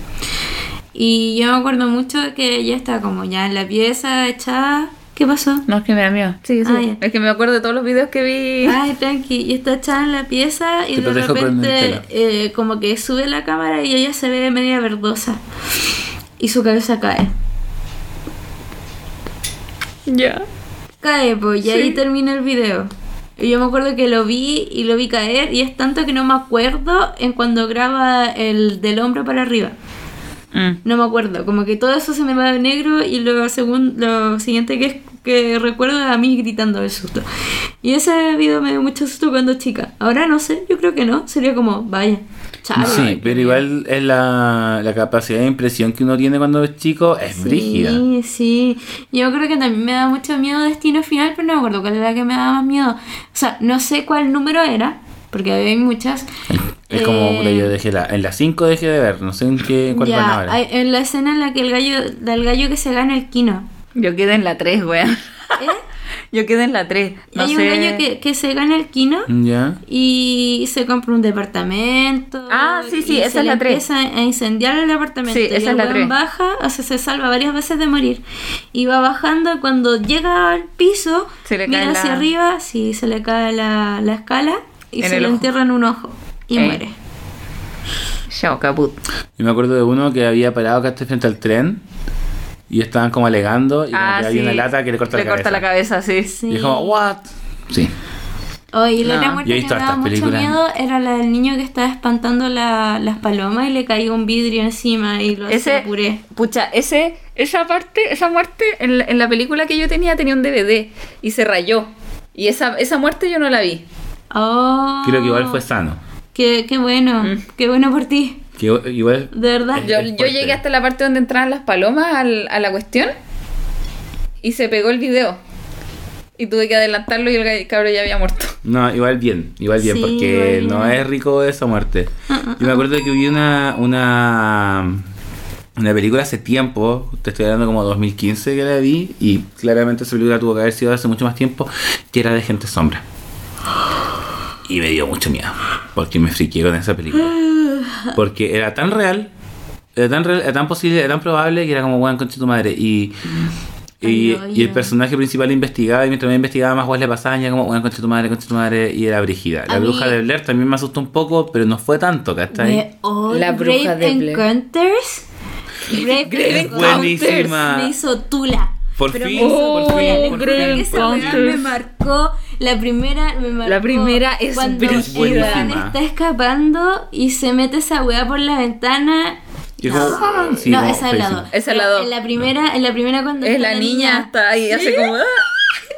Y yo me acuerdo mucho de que ella está como ya en la pieza, echada. ¿Qué pasó? No, es que me da miedo. Sí, sí. Ah, es que me acuerdo de todos los videos que vi. Ay, tranqui. Y está echada en la pieza y Te de repente eh, como que sube la cámara y ella se ve media verdosa. Y su cabeza cae. Ya. Cae, pues, y ahí termina el video. Y yo me acuerdo que lo vi y lo vi caer y es tanto que no me acuerdo en cuando graba el del hombro para arriba. Mm. No me acuerdo, como que todo eso se me va de negro y lo, segun- lo siguiente que, es- que recuerdo es a mí gritando del susto. Y ese video me dio mucho susto cuando chica. Ahora no sé, yo creo que no. Sería como, vaya, chale. sí, pero igual es la, la capacidad de impresión que uno tiene cuando es chico es brígida. Sí, sí. Yo creo que también me da mucho miedo Destino Final, pero no me acuerdo cuál era la que me daba más miedo. O sea, no sé cuál número era, porque había muchas. Es como, Eh, yo dejé la, en la 5 dejé de ver, no sé en qué, cuál van ya, ahora. en la escena en la que el gallo, del gallo que se gana el kino. Yo quedé en la 3, weón. ¿Eh? Yo quedé en la 3. No hay sé. un gallo que, que se gana el kino Ya. y se compra un departamento. Ah, sí, sí, y esa se es la tres. Empieza a incendiar el departamento. Sí, y esa el es la weón tres. baja, o sea, se salva varias veces de morir. Y va bajando, y cuando llega al piso, Se le mira cae la- hacia arriba, sí, se le cae la, la escala y En se le ojo. entierra en un ojo. Y Eh. muere. Chao, caput. Yo me acuerdo de uno que había parado casi frente al tren y estaban como alegando y como Ah, que sí. había una lata que le corta le la cabeza. corta la cabeza, sí. Sí. Y es como, ¿what? Sí. Oye, y la No. muerte que me daba mucho miedo era la del niño que estaba espantando la- las palomas y le caía un vidrio encima y lo Ese, puré. pucha, ese, esa parte, esa muerte en la, en la película que yo tenía tenía un DVD y se rayó. Y esa, esa muerte yo no la vi. Oh, Creo que igual fue sano. Qué, qué bueno, Mm. qué bueno por ti, Que igual... de verdad. Yo, Es yo fuerte. llegué hasta la parte donde entraban las palomas al- a la cuestión y se pegó el video. Y tuve que adelantarlo y el cabrón ya había muerto. No, igual bien, igual bien, Sí, porque igual no bien. es rico esa muerte. Ah, Yo me acuerdo que vi una, una, una película hace tiempo, te estoy hablando como 2015 que la vi, y claramente esa película tuvo que haber sido hace mucho más tiempo, que era de Gente Sombra. Y me dio mucho miedo, porque me friqué con esa película. Porque era tan real, era tan, real, era tan posible, era tan probable que era como, bueno, concha tu madre. Y, y, Ay, y el personaje principal investigaba, y mientras me investigaba más, le pasaban, ya como, bueno, concha tu madre, concha tu madre, y era Brígida. La A bruja mí- de Blair también me asustó un poco, pero no fue tanto, ¿cachai? Oh, La bruja Grave de Blair. Encounters. Grave Grave Encounters Buenísima. Me hizo tula. Por Pero fin, me hizo por fin, por fin. me marcó. La primera me marcó. La primera es cuando weón está escapando y se mete esa weá por la ventana. Es como, ah, sí, no, como esa es la feísimo. dos. Esa es la Pero dos. En la primera, en la primera cuando Es está la niña, está ahí, hace como... "Ah".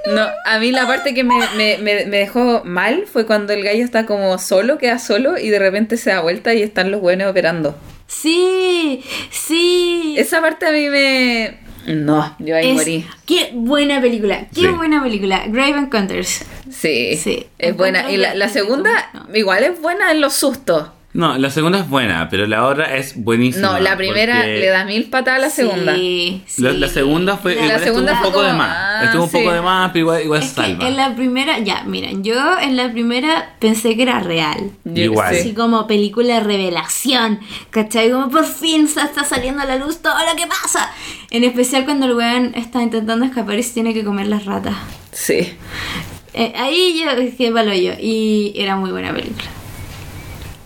No, a mí la parte que me, me, me, me dejó mal fue cuando el gallo está como solo, queda solo y de repente se da vuelta y están los buenos operando. Sí, sí. Esa parte a mí me... No, yo ahí Es- morí. Qué buena película, qué Sí. buena película. Grave Encounters. Sí, Sí. es buena. Y la, la segunda No. igual es buena en los sustos. No, la segunda es buena, pero la otra es buenísima. No, la primera porque le da mil patadas a la segunda. Sí, sí. La, la segunda fue. La igual segunda estuvo un poco de más. ah, estuvo un sí. poco de más, pero igual, igual Es que en la primera, ya, miren, yo en la primera pensé que era real. Igual. sí. Así como película de revelación, ¿cachai? Como por fin se está saliendo a la luz todo lo que pasa. En especial cuando el weón está intentando escapar y se tiene que comer las ratas. Sí. Eh, ahí yo, que palo yo. Y era muy buena película.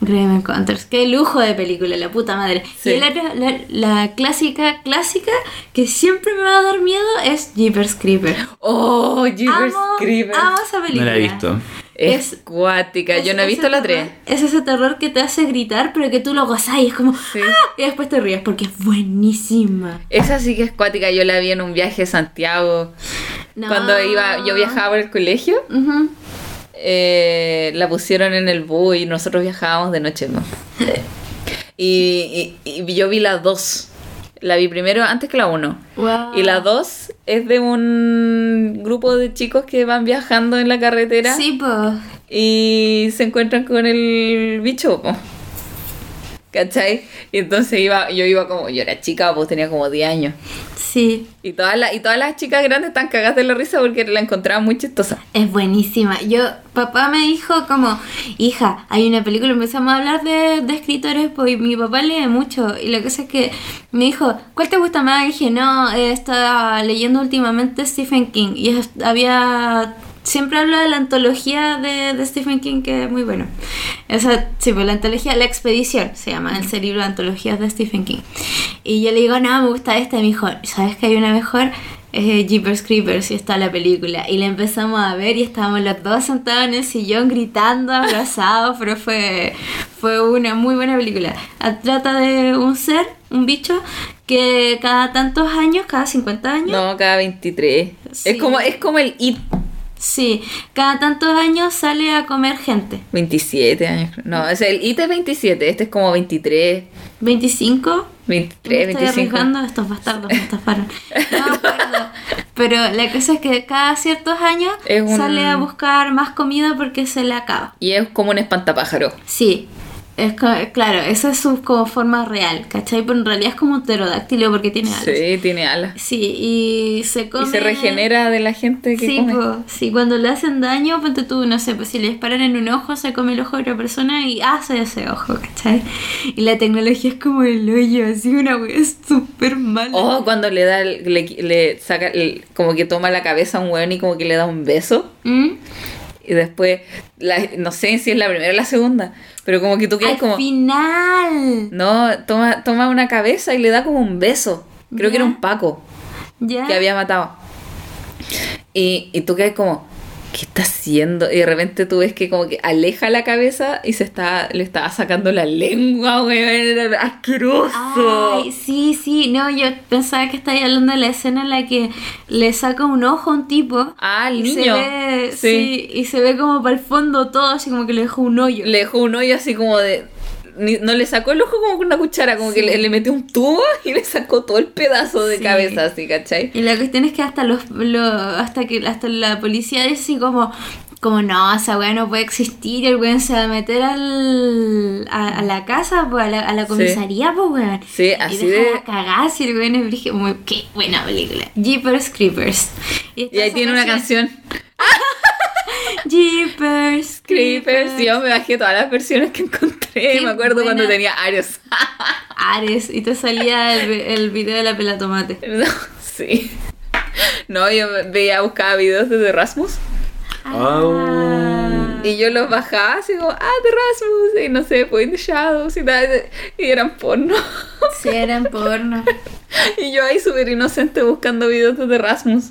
Graham Encounters. Qué lujo de película, la puta madre. Sí. Y la, la clásica, clásica, que siempre me va a dar miedo es Jeepers Creeper. Oh, Jeepers Amo, Creepers. amo esa No película. la he visto. Es, es- cuática. Yo no he visto ese la 3. terror- Es ese terror que te hace gritar, pero que tú lo gozás y es como. Sí. ¡ah! Y después te ríes porque es buenísima. Esa sí que es cuática. Yo la vi en un viaje a Santiago. No. Cuando iba, yo viajaba por el colegio. Eh, la pusieron en el bus y nosotros viajábamos de noche, ¿no? Y, y- y yo vi la 2. La vi primero antes que la 1. Wow. Y la 2 es de un grupo de chicos que van viajando en la carretera Sí, y se encuentran con el bicho. po. ¿Cachai? Y entonces iba, yo iba como, yo era chica, pues tenía como 10 años. Sí. Y todas, las y todas las chicas grandes están cagadas de la risa porque la encontraban muy chistosa. Es buenísima. Yo, papá me dijo como, hija, hay una película, empezamos a hablar de, de escritores, pues y mi papá lee mucho. Y la cosa es que me dijo, ¿cuál te gusta más? Y dije, no, estaba leyendo últimamente Stephen King. Y había... Siempre hablo de la antología de, de Stephen King, que es muy bueno. O sea, sí, pues la antología, La Expedición, se llama, el libro de antologías de Stephen King. Y yo le digo, no, me gusta esta. Y me dijo, ¿sabes que hay una mejor? eh, Jeepers Creepers y está la película. Y la empezamos a ver y estábamos los dos sentados en el sillón gritando, abrazados, pero fue, fue una muy buena película. Ah, Trata de un ser, un bicho, que cada tantos años, cada 50 años, No, cada 23. Sí. Es como es como el IT. Sí, cada tantos años sale a comer gente. 27 años. No, es el IT es 27, este es como 23, 25. 23, Me estoy 25. arriesgando, estos bastardos me estafaron. No me acuerdo. Pero la cosa es que cada ciertos años un- sale a buscar más comida porque se le acaba. Y es como un espantapájaro. Sí, es co- claro, esa es su como forma real, ¿cachai? Pero en realidad es como un pterodáctilo porque tiene alas. Sí, tiene alas. Sí, y se come... Y se regenera de la gente que Sí, come. sí, cuando le hacen daño, ponte tú, no sé, pues si le disparan en un ojo, se come el ojo de otra persona y hace ese ojo, ¿cachai? Y la tecnología es como el hoyo, así una wea súper mala. Oh, cuando le da, el- le, le saca, el- como que toma la cabeza a un weón y como que le da un beso. ¿Mm? Y después, la- no sé si es la primera o la segunda, pero como que tú Al como... final. No, toma, toma una cabeza y le da como un beso. Creo que era un Paco Ya. que había matado. Y, y tú quedas como, ¿qué está haciendo? Y de repente tú ves que como que aleja la cabeza y se está, le estaba sacando la lengua, weón. Asqueroso. Ay, sí, sí, no, yo pensaba que estabas hablando de la escena en la que le saca un ojo a un tipo. Ah, el y niño. Se ve, Sí. sí. y se ve como para el fondo todo, así como que le dejó un hoyo. Le dejó un hoyo así como de... ni- No le sacó el ojo como con una cuchara, como que Sí. le, le metió un tubo y le sacó todo el pedazo de Sí. cabeza, así, ¿cachai? Y la cuestión es que hasta los, lo- hasta que hasta la policía dice como como no, esa weá no puede existir, el weón se va a meter al, a, a la casa, pues, a la, a la Sí. comisaría, pues weón. Sí, y así deja de- la cagada si el weón es brígido. Muy, qué buena película. Jeepers Creepers. Y ahí tiene una canción. Jeepers Creepers, yo me bajé todas las versiones que encontré. Qué me acuerdo cuando tenía Ares. Ares. Y te salía el, el video de la pela tomate. No, sí. No, yo veía, buscaba videos de The Rasmus Ah. y yo los bajaba así como, ah, The Rasmus, y no sé, Point the Shadows y tal, y eran porno. Sí, eran porno. y yo ahí súper inocente buscando videos de The Rasmus.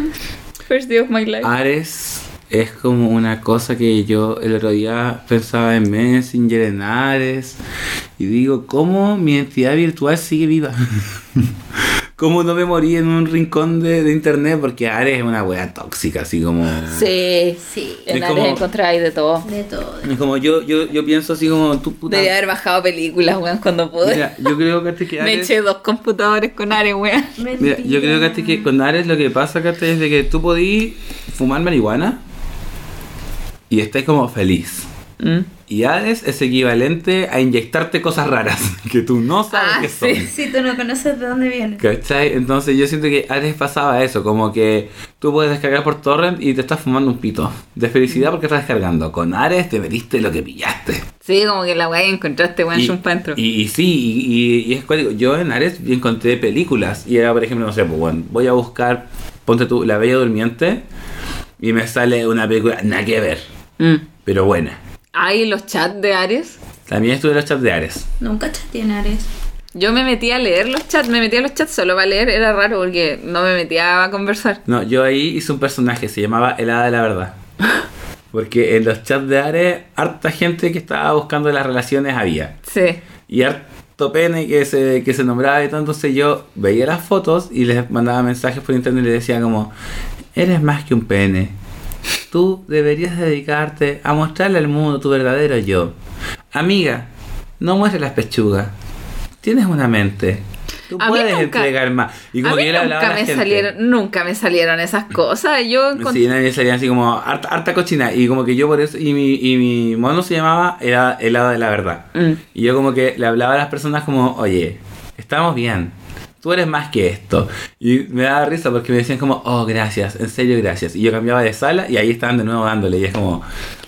First day of my life. Ares es como una cosa que yo el otro día pensaba en Messenger, en Ares, y digo, ¿cómo mi entidad virtual sigue viva? ¿Cómo no me morí en un rincón de, de internet? Porque Ares es una wea tóxica, así como... Sí, Sí. en Es Ares como- encontráis de todo. De todo. Es como yo, yo, yo pienso así como tú, puta. Debía haber bajado películas, weón, cuando pude. Mira, yo creo que, que Me Ares- eché dos computadores con Ares, weón. Mira, yo creo que, que con Ares lo que pasa Cate, es de que tú podís fumar marihuana y estás como feliz. Mm. Y Ares es equivalente a inyectarte cosas raras que tú no sabes Ah, que sí. son. Si tú no conoces de dónde viene. ¿Cachai? Entonces yo siento que Ares pasaba eso, como que tú puedes descargar por torrent y te estás fumando un pito de felicidad porque estás descargando. Con Ares te metiste lo que pillaste. Sí, como que la weá encontraste, weón, un pantro. y, y sí, y, y- y es cuático. Yo en Ares encontré películas y era, por ejemplo, no sé, pues bueno, voy a buscar, ponte tú, La Bella Durmiente y me sale una película nada que ver, Mm. pero buena. Hay los chats de Ares. También estuve en los chats de Ares. Nunca chateé en Ares. Yo me metí a leer los chats, me metí a los chats solo para leer, era raro porque no me metía a conversar. No, yo ahí hice un personaje, se llamaba El Hada de la Verdad. Porque en los chats de Ares, harta gente que estaba buscando las relaciones había. Sí. Y harto pene que se, que se nombraba y todo. Entonces yo veía las fotos y les mandaba mensajes por internet y les decía como, eres más que un pene. Tú deberías dedicarte a mostrarle al mundo tu verdadero yo. Amiga, no muestres las pechugas. Tienes una mente. Tú A puedes nunca- entregar más. Y como a mí que yo nunca me gente. salieron, nunca me salieron esas cosas. Yo encont- Sí, nadie salía así como harta, harta cochina. Y como que yo por eso. Y mi, y mi mono se llamaba Hela- Helado de la Verdad. Mm. Y yo como que le hablaba a las personas como, oye, estamos bien. Tú eres más que esto. Y me daba risa porque me decían como, oh, gracias, en serio, gracias. Y yo cambiaba de sala y ahí estaban de nuevo dándole. Y es como,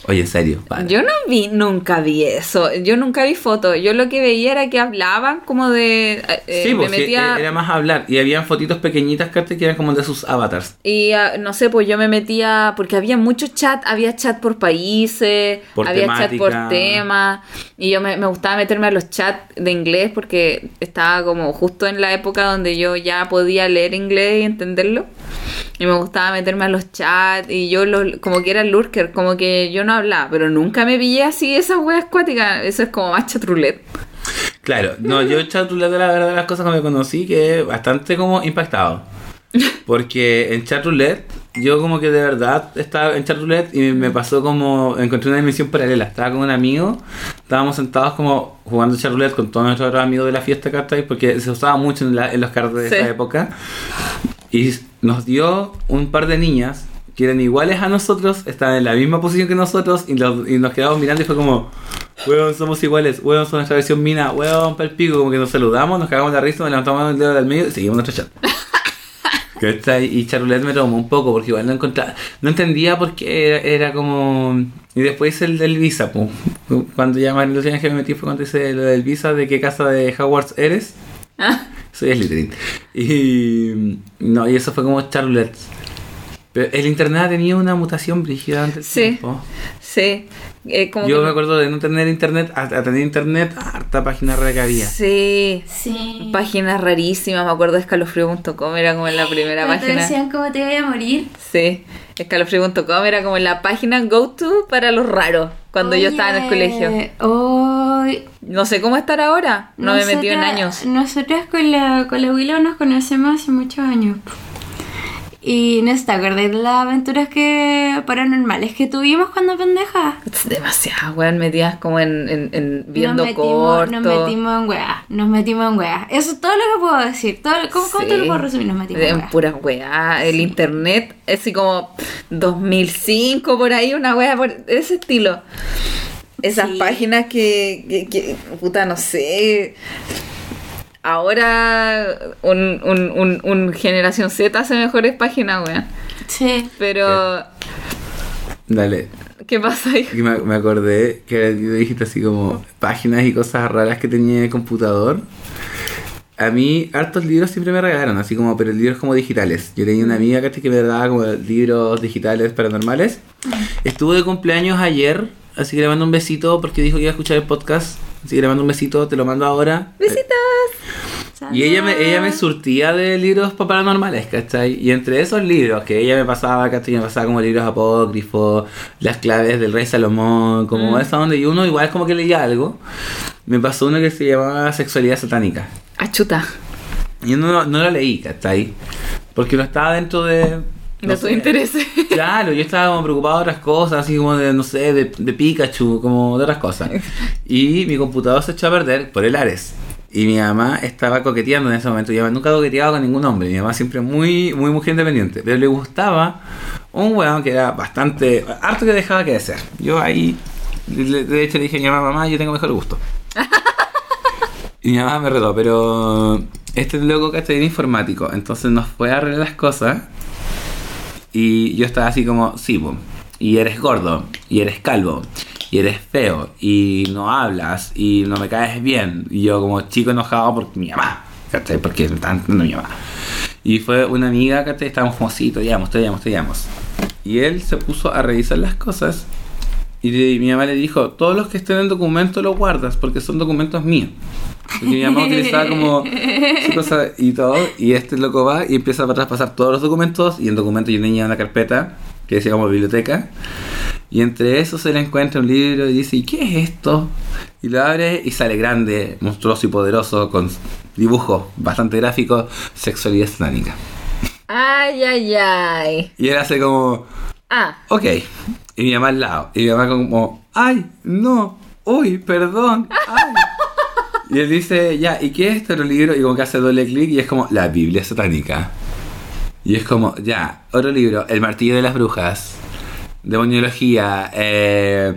oye, en serio, para. Yo no vi, nunca vi eso. Yo nunca vi fotos. Yo lo que veía era que hablaban como de. eh, sí, me pues sí, metía. era más hablar. Y habían fotitos pequeñitas que que eran como de sus avatars. Y ah, no sé, pues yo me metía, porque había mucho chat, había chat por países, Por había chat por tema, y yo me, me gustaba meterme a los chats de inglés porque estaba como justo en la época donde yo ya podía leer inglés y entenderlo. Y me gustaba meterme a los chats y yo como que era lurker, como que yo no hablaba, pero nunca me pillé así esas weas acuáticas, eso es como más chatroulette. Claro, no, yo chatroulette de la verdad de las cosas que me conocí que bastante como impactado. Porque en chatroulette, yo como que de verdad estaba en chatroulette y me pasó como, encontré una dimensión paralela. Estaba con un amigo, estábamos sentados como jugando chatroulette con todos nuestros amigos de la fiesta, ¿cachai? Porque se usaba mucho en, la- en los carros de Sí. esa época. Y nos dio un par de niñas que eran iguales a nosotros, estaban en la misma posición que nosotros y, los- y nos quedamos mirando y fue como, weón, somos iguales, weón, son nuestra versión mina, weón, pico como que nos saludamos, nos cagamos la risa, nos levantamos el dedo del medio y seguimos nuestro chat. ¿Cachai? Y Charulet me tomó un poco porque igual no encontraba, no entendía por qué era, era como... Y después el del visa, pues. Cuando ya María Lucía que me metí fue cuando hice lo del visa, de qué casa de Hogwarts eres. Soy Slytherin. Y no, y eso fue como Charulet. Pero el internet tenía una mutación brígida antes Sí. tiempo. Sí, eh, como Yo que- me acuerdo de no tener internet, a, a tener internet, harta página rara que había. Sí, Sí. páginas rarísimas, me acuerdo de escalofrío.com, era como en la primera Cuando te página. decían cómo te iba a morir. Sí, escalofrío.com era como la página go to para los raros cuando yo estaba en el colegio. Hoy. No sé cómo estar ahora, no me he metido en años. Nosotras con la, con la Willow nos conocemos hace muchos años. Y no sé, ¿te acordás de las aventuras que paranormales que tuvimos cuando pendejas? Es demasiado, weón, metidas como en, en, en viendo nos metimos, corto. Nos metimos en weas, nos metimos en weas. Eso es todo lo que puedo decir. Todo, ¿Cómo, cómo te lo puedo resumir? Nos metimos en En puras weas. El internet, así como 2005 por ahí, una wea por ese estilo. Esas Sí. páginas que, que, que, puta, no sé. Ahora un, un, un, un generación Z hace mejores páginas, weón. Sí. Pero, Dale. ¿qué pasa ahí? Y me, me acordé que dijiste así como páginas y cosas raras que tenía en el computador. A mí, hartos libros siempre me regalaron, así como, pero libros como digitales. Yo tenía una amiga que me daba como libros digitales paranormales. Estuvo de cumpleaños ayer, así que le mando un besito porque dijo que iba a escuchar el podcast. Así que le mando un besito, te lo mando ahora. Besitos. Y ella me, ella me surtía de libros pa- paranormales, ¿cachai? Y entre esos libros que ella me pasaba, ¿cachai? Me pasaba como libros apócrifos, las claves del rey Salomón, como esa donde y uno igual como que leía algo. Me pasó uno que se llamaba Sexualidad Satánica. Achuta. Y yo no, no lo leí, ¿cachai? Porque no estaba dentro de... no De tu sé. interés. Claro, yo estaba como preocupado de otras cosas, así como de, no sé, de, de Pikachu, como de otras cosas. Y mi computador se echó a perder por el Ares. Y mi mamá estaba coqueteando en ese momento. Mamá nunca coqueteaba con ningún hombre. Mi mamá siempre muy, muy mujer independiente. Pero le gustaba un weón que era bastante. harto que dejaba que de ser. Yo ahí, de hecho, le dije a mi mamá, mamá, yo tengo mejor gusto. Y mi mamá me retó, pero este loco que era informático, entonces nos fue a arreglar las cosas. Y yo estaba así como, sí, po, y eres gordo, y eres calvo, y eres feo, y no hablas, y no me caes bien. Y yo como chico enojado por mi mamá, ¿cachai? Porque me estaban tratando mi mamá. Y fue una amiga, ¿cachai? Estábamos como, sí, te llamo, te llamo, te llamo. Y él se puso a revisar las cosas Y, mi mamá le dijo, todos los que estén en documento los guardas porque son documentos míos. Porque mi mamá utilizaba como su cosa y todo. Y este loco va y empieza a traspasar todos los documentos. Y en documento yo tenía una carpeta que decía como biblioteca. Y entre eso se le encuentra un libro y dice, ¿y qué es esto? Y lo abre y sale grande, monstruoso y poderoso, con dibujos bastante gráficos, sexualidad satánica. Ay, ay, ay. Y él hace como, Ah, ok. Y mi mamá al lado. Y mi mamá como, ay, no, uy, perdón. ay". Y él dice, ya, ¿y qué es este otro libro? Y como que hace doble clic y es como, la Biblia satánica. Y es como, ya, otro libro, El martillo de las brujas, demoniología, eh,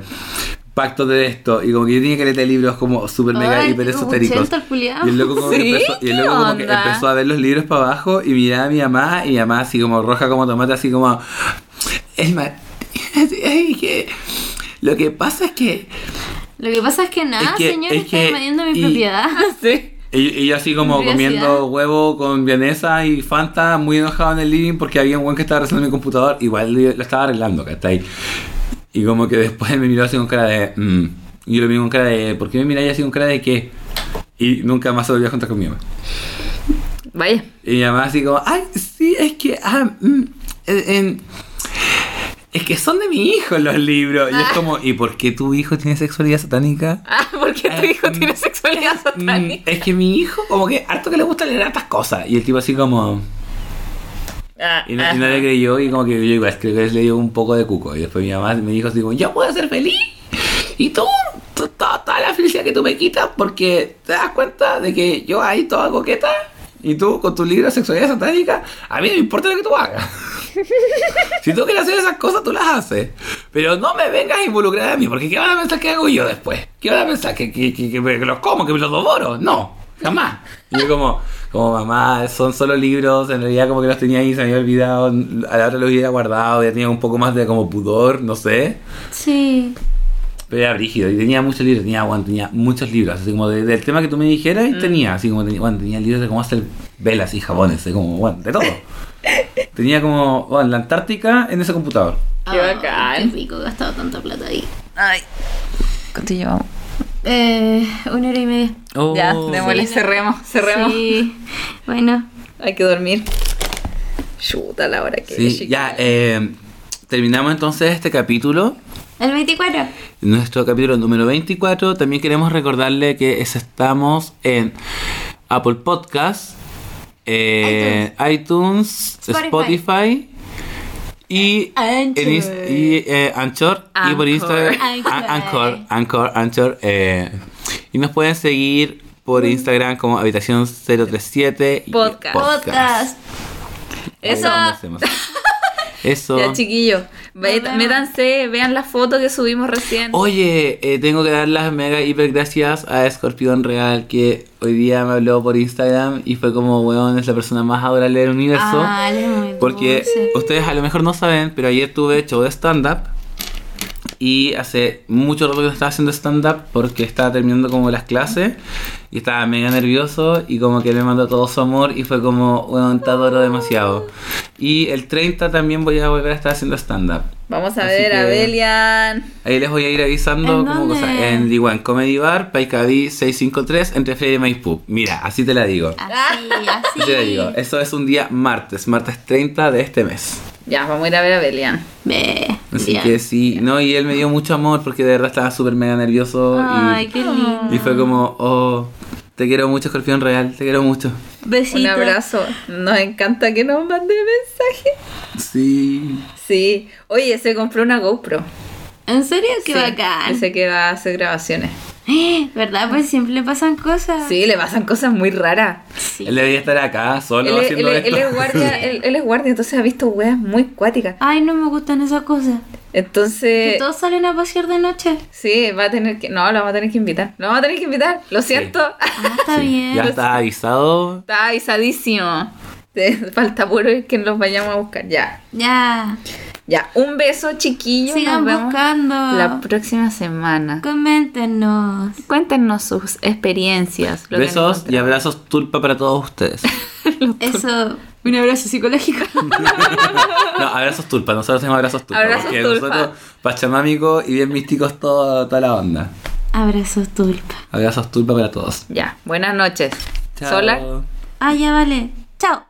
pacto de esto. Y como que yo tenía que leer libros como super mega Ay, hiper esotéricos. Y el loco como que empezó, y el ¿Qué loco como que onda? empezó a ver los libros para abajo y miraba a mi mamá y mi mamá así como roja como tomate, así como. Ay, que- Lo que pasa es que Lo que pasa es que nada, Es que- señor, es está que- invadiendo mi y- propiedad. sí. Y, y yo así como comiendo huevo con vienesa y Fanta, muy enojado en el living porque había un buen que estaba arreglando mi computador, igual lo, estaba arreglando, ¿cachai? Y como que después me miró así con cara de... mm. Y yo lo vi con cara de... ¿Por qué me miráis así con cara de qué? Y nunca más se volvió a juntar con mi mamá. Vaya. Y mi mamá así como, ay, sí, es que, ah, mm, en- en- es que son de mi hijo los libros. Y es como, ¿y por qué tu hijo tiene sexualidad satánica? Ah, porque tu Eh, hijo mm, tiene sexualidad Mm, satánica. es que mi hijo, como que, harto que le gusta leer hartas cosas. Y el tipo así como, Ah, y no, y ah. no le creyó, y como que yo igual creo que le dio un poco de cuco. Y después mi mamá me dijo así como, yo puedo ser feliz. Y tú, tú- toda, toda la felicidad que tú me quitas, porque te das cuenta de que yo ahí toda coqueta. Y tú, con tu libro de sexualidad satánica, a mí no me importa lo que tú hagas. si tú quieres hacer esas cosas, tú las haces. Pero no me vengas a involucrar a mí, porque ¿qué van a pensar que hago yo después? ¿Qué van a pensar? ¿Que, que, que, que los como? ¿Que me los devoro? No, jamás. Y yo como, como mamá, son solo libros, en realidad como que los tenía ahí, se me había olvidado, a la otra los hubiera guardado, ya tenía un poco más de como pudor, no sé. Sí. Pero era brígido, y tenía muchos libros, tenía, bueno, tenía muchos libros, así como de- del tema que tú me dijeras, y tenía, así como tenía, bueno, tenía libros de cómo hacer velas y jabones, de como, bueno, de todo. tenía como, bueno, la Antártica en ese computador. Qué bacán. Qué rico, he gastado tanta plata ahí. Ay. ¿Cuánto llevamos? Eh, una hora y media. Ya, Oh. démosle, Sí. cerremos, cerremos. Sí. Bueno, Hay que dormir. Chuta la hora que Sí, es, ya, eh, terminamos entonces este capítulo. el 24. Nuestro capítulo número 24. También queremos recordarle que es- estamos en Apple Podcast, eh, iTunes, Spotify. Spotify, y Anchor. en Ins- y, eh, Anchor, y por Anchor. Instagram Anchor. An- Anchor Anchor Anchor eh, y nos pueden seguir por Instagram como habitación 037 y Podcast. Podcast. Eso. Eso. Ya, chiquillos. Ve-. Métanse, vean la foto que subimos recién. Oye, eh, tengo que dar las mega hiper gracias a Escorpión Real que hoy día me habló por Instagram y fue como, weón, es la persona más adorable del universo. Ah, porque dulce. ustedes a lo mejor no saben, pero ayer tuve show de stand-up y hace mucho rato que no estaba haciendo stand-up porque estaba terminando como las clases y estaba mega nervioso y como que me mandó todo su amor y fue como, weón, te adoro demasiado. Y el 30 también voy a volver a estar haciendo stand-up. Vamos a Así ver a Belian. Ahí les voy a ir avisando ¿En como cosas. En Diwan Comedy Bar, Paicadí 653, entre Freire y Maipú. Mira, así te la digo. Así, así. Así te la digo. Eso es un día martes, martes 30 de este mes. Ya, vamos a ir a ver a Belian. Ve. Así bien. que sí, no, y él me dio mucho amor porque de verdad estaba súper mega nervioso. Ay, y, qué lindo. y fue como, oh, te quiero mucho, Escorpión Real, te quiero mucho. Besito. Un abrazo. Nos encanta que nos mande mensaje. Sí. Sí. Oye, se compró una GoPro. ¿En serio? Qué Sí, bacán. Ese que va a hacer grabaciones. ¿Verdad? Pues siempre le pasan cosas. Sí, le pasan cosas muy raras. Sí. Él debería estar acá solo Él, es- haciendo él es- esto. él es guardia, él, él es guardia, entonces ha visto weas muy cuáticas. Ay, no me gustan esas cosas. Que Entonces, todos salen a pasear de noche. sí, va a tener que. No, lo vamos a tener que invitar. Lo vamos a tener que invitar. Lo siento. Ah, está Sí, bien. Ya está avisado. Está avisadísimo. Te falta puro que los vayamos a buscar. Ya. Ya. Ya. Un beso, chiquillos. Sigan Nos vemos buscando. la próxima semana. Coméntenos. Cuéntenos sus experiencias. lo que han Besos y abrazos tulpa para todos ustedes. Eso. Un abrazo psicológico. No, abrazos tulpa, nosotros tenemos abrazos tulpa. Abrazos porque tulpa. nosotros, pachamámicos y bien místicos, todo, toda la onda. Abrazos tulpa. Abrazos tulpa para todos. Ya, buenas noches. Chao. Sola. Ah, ya vale. Chao.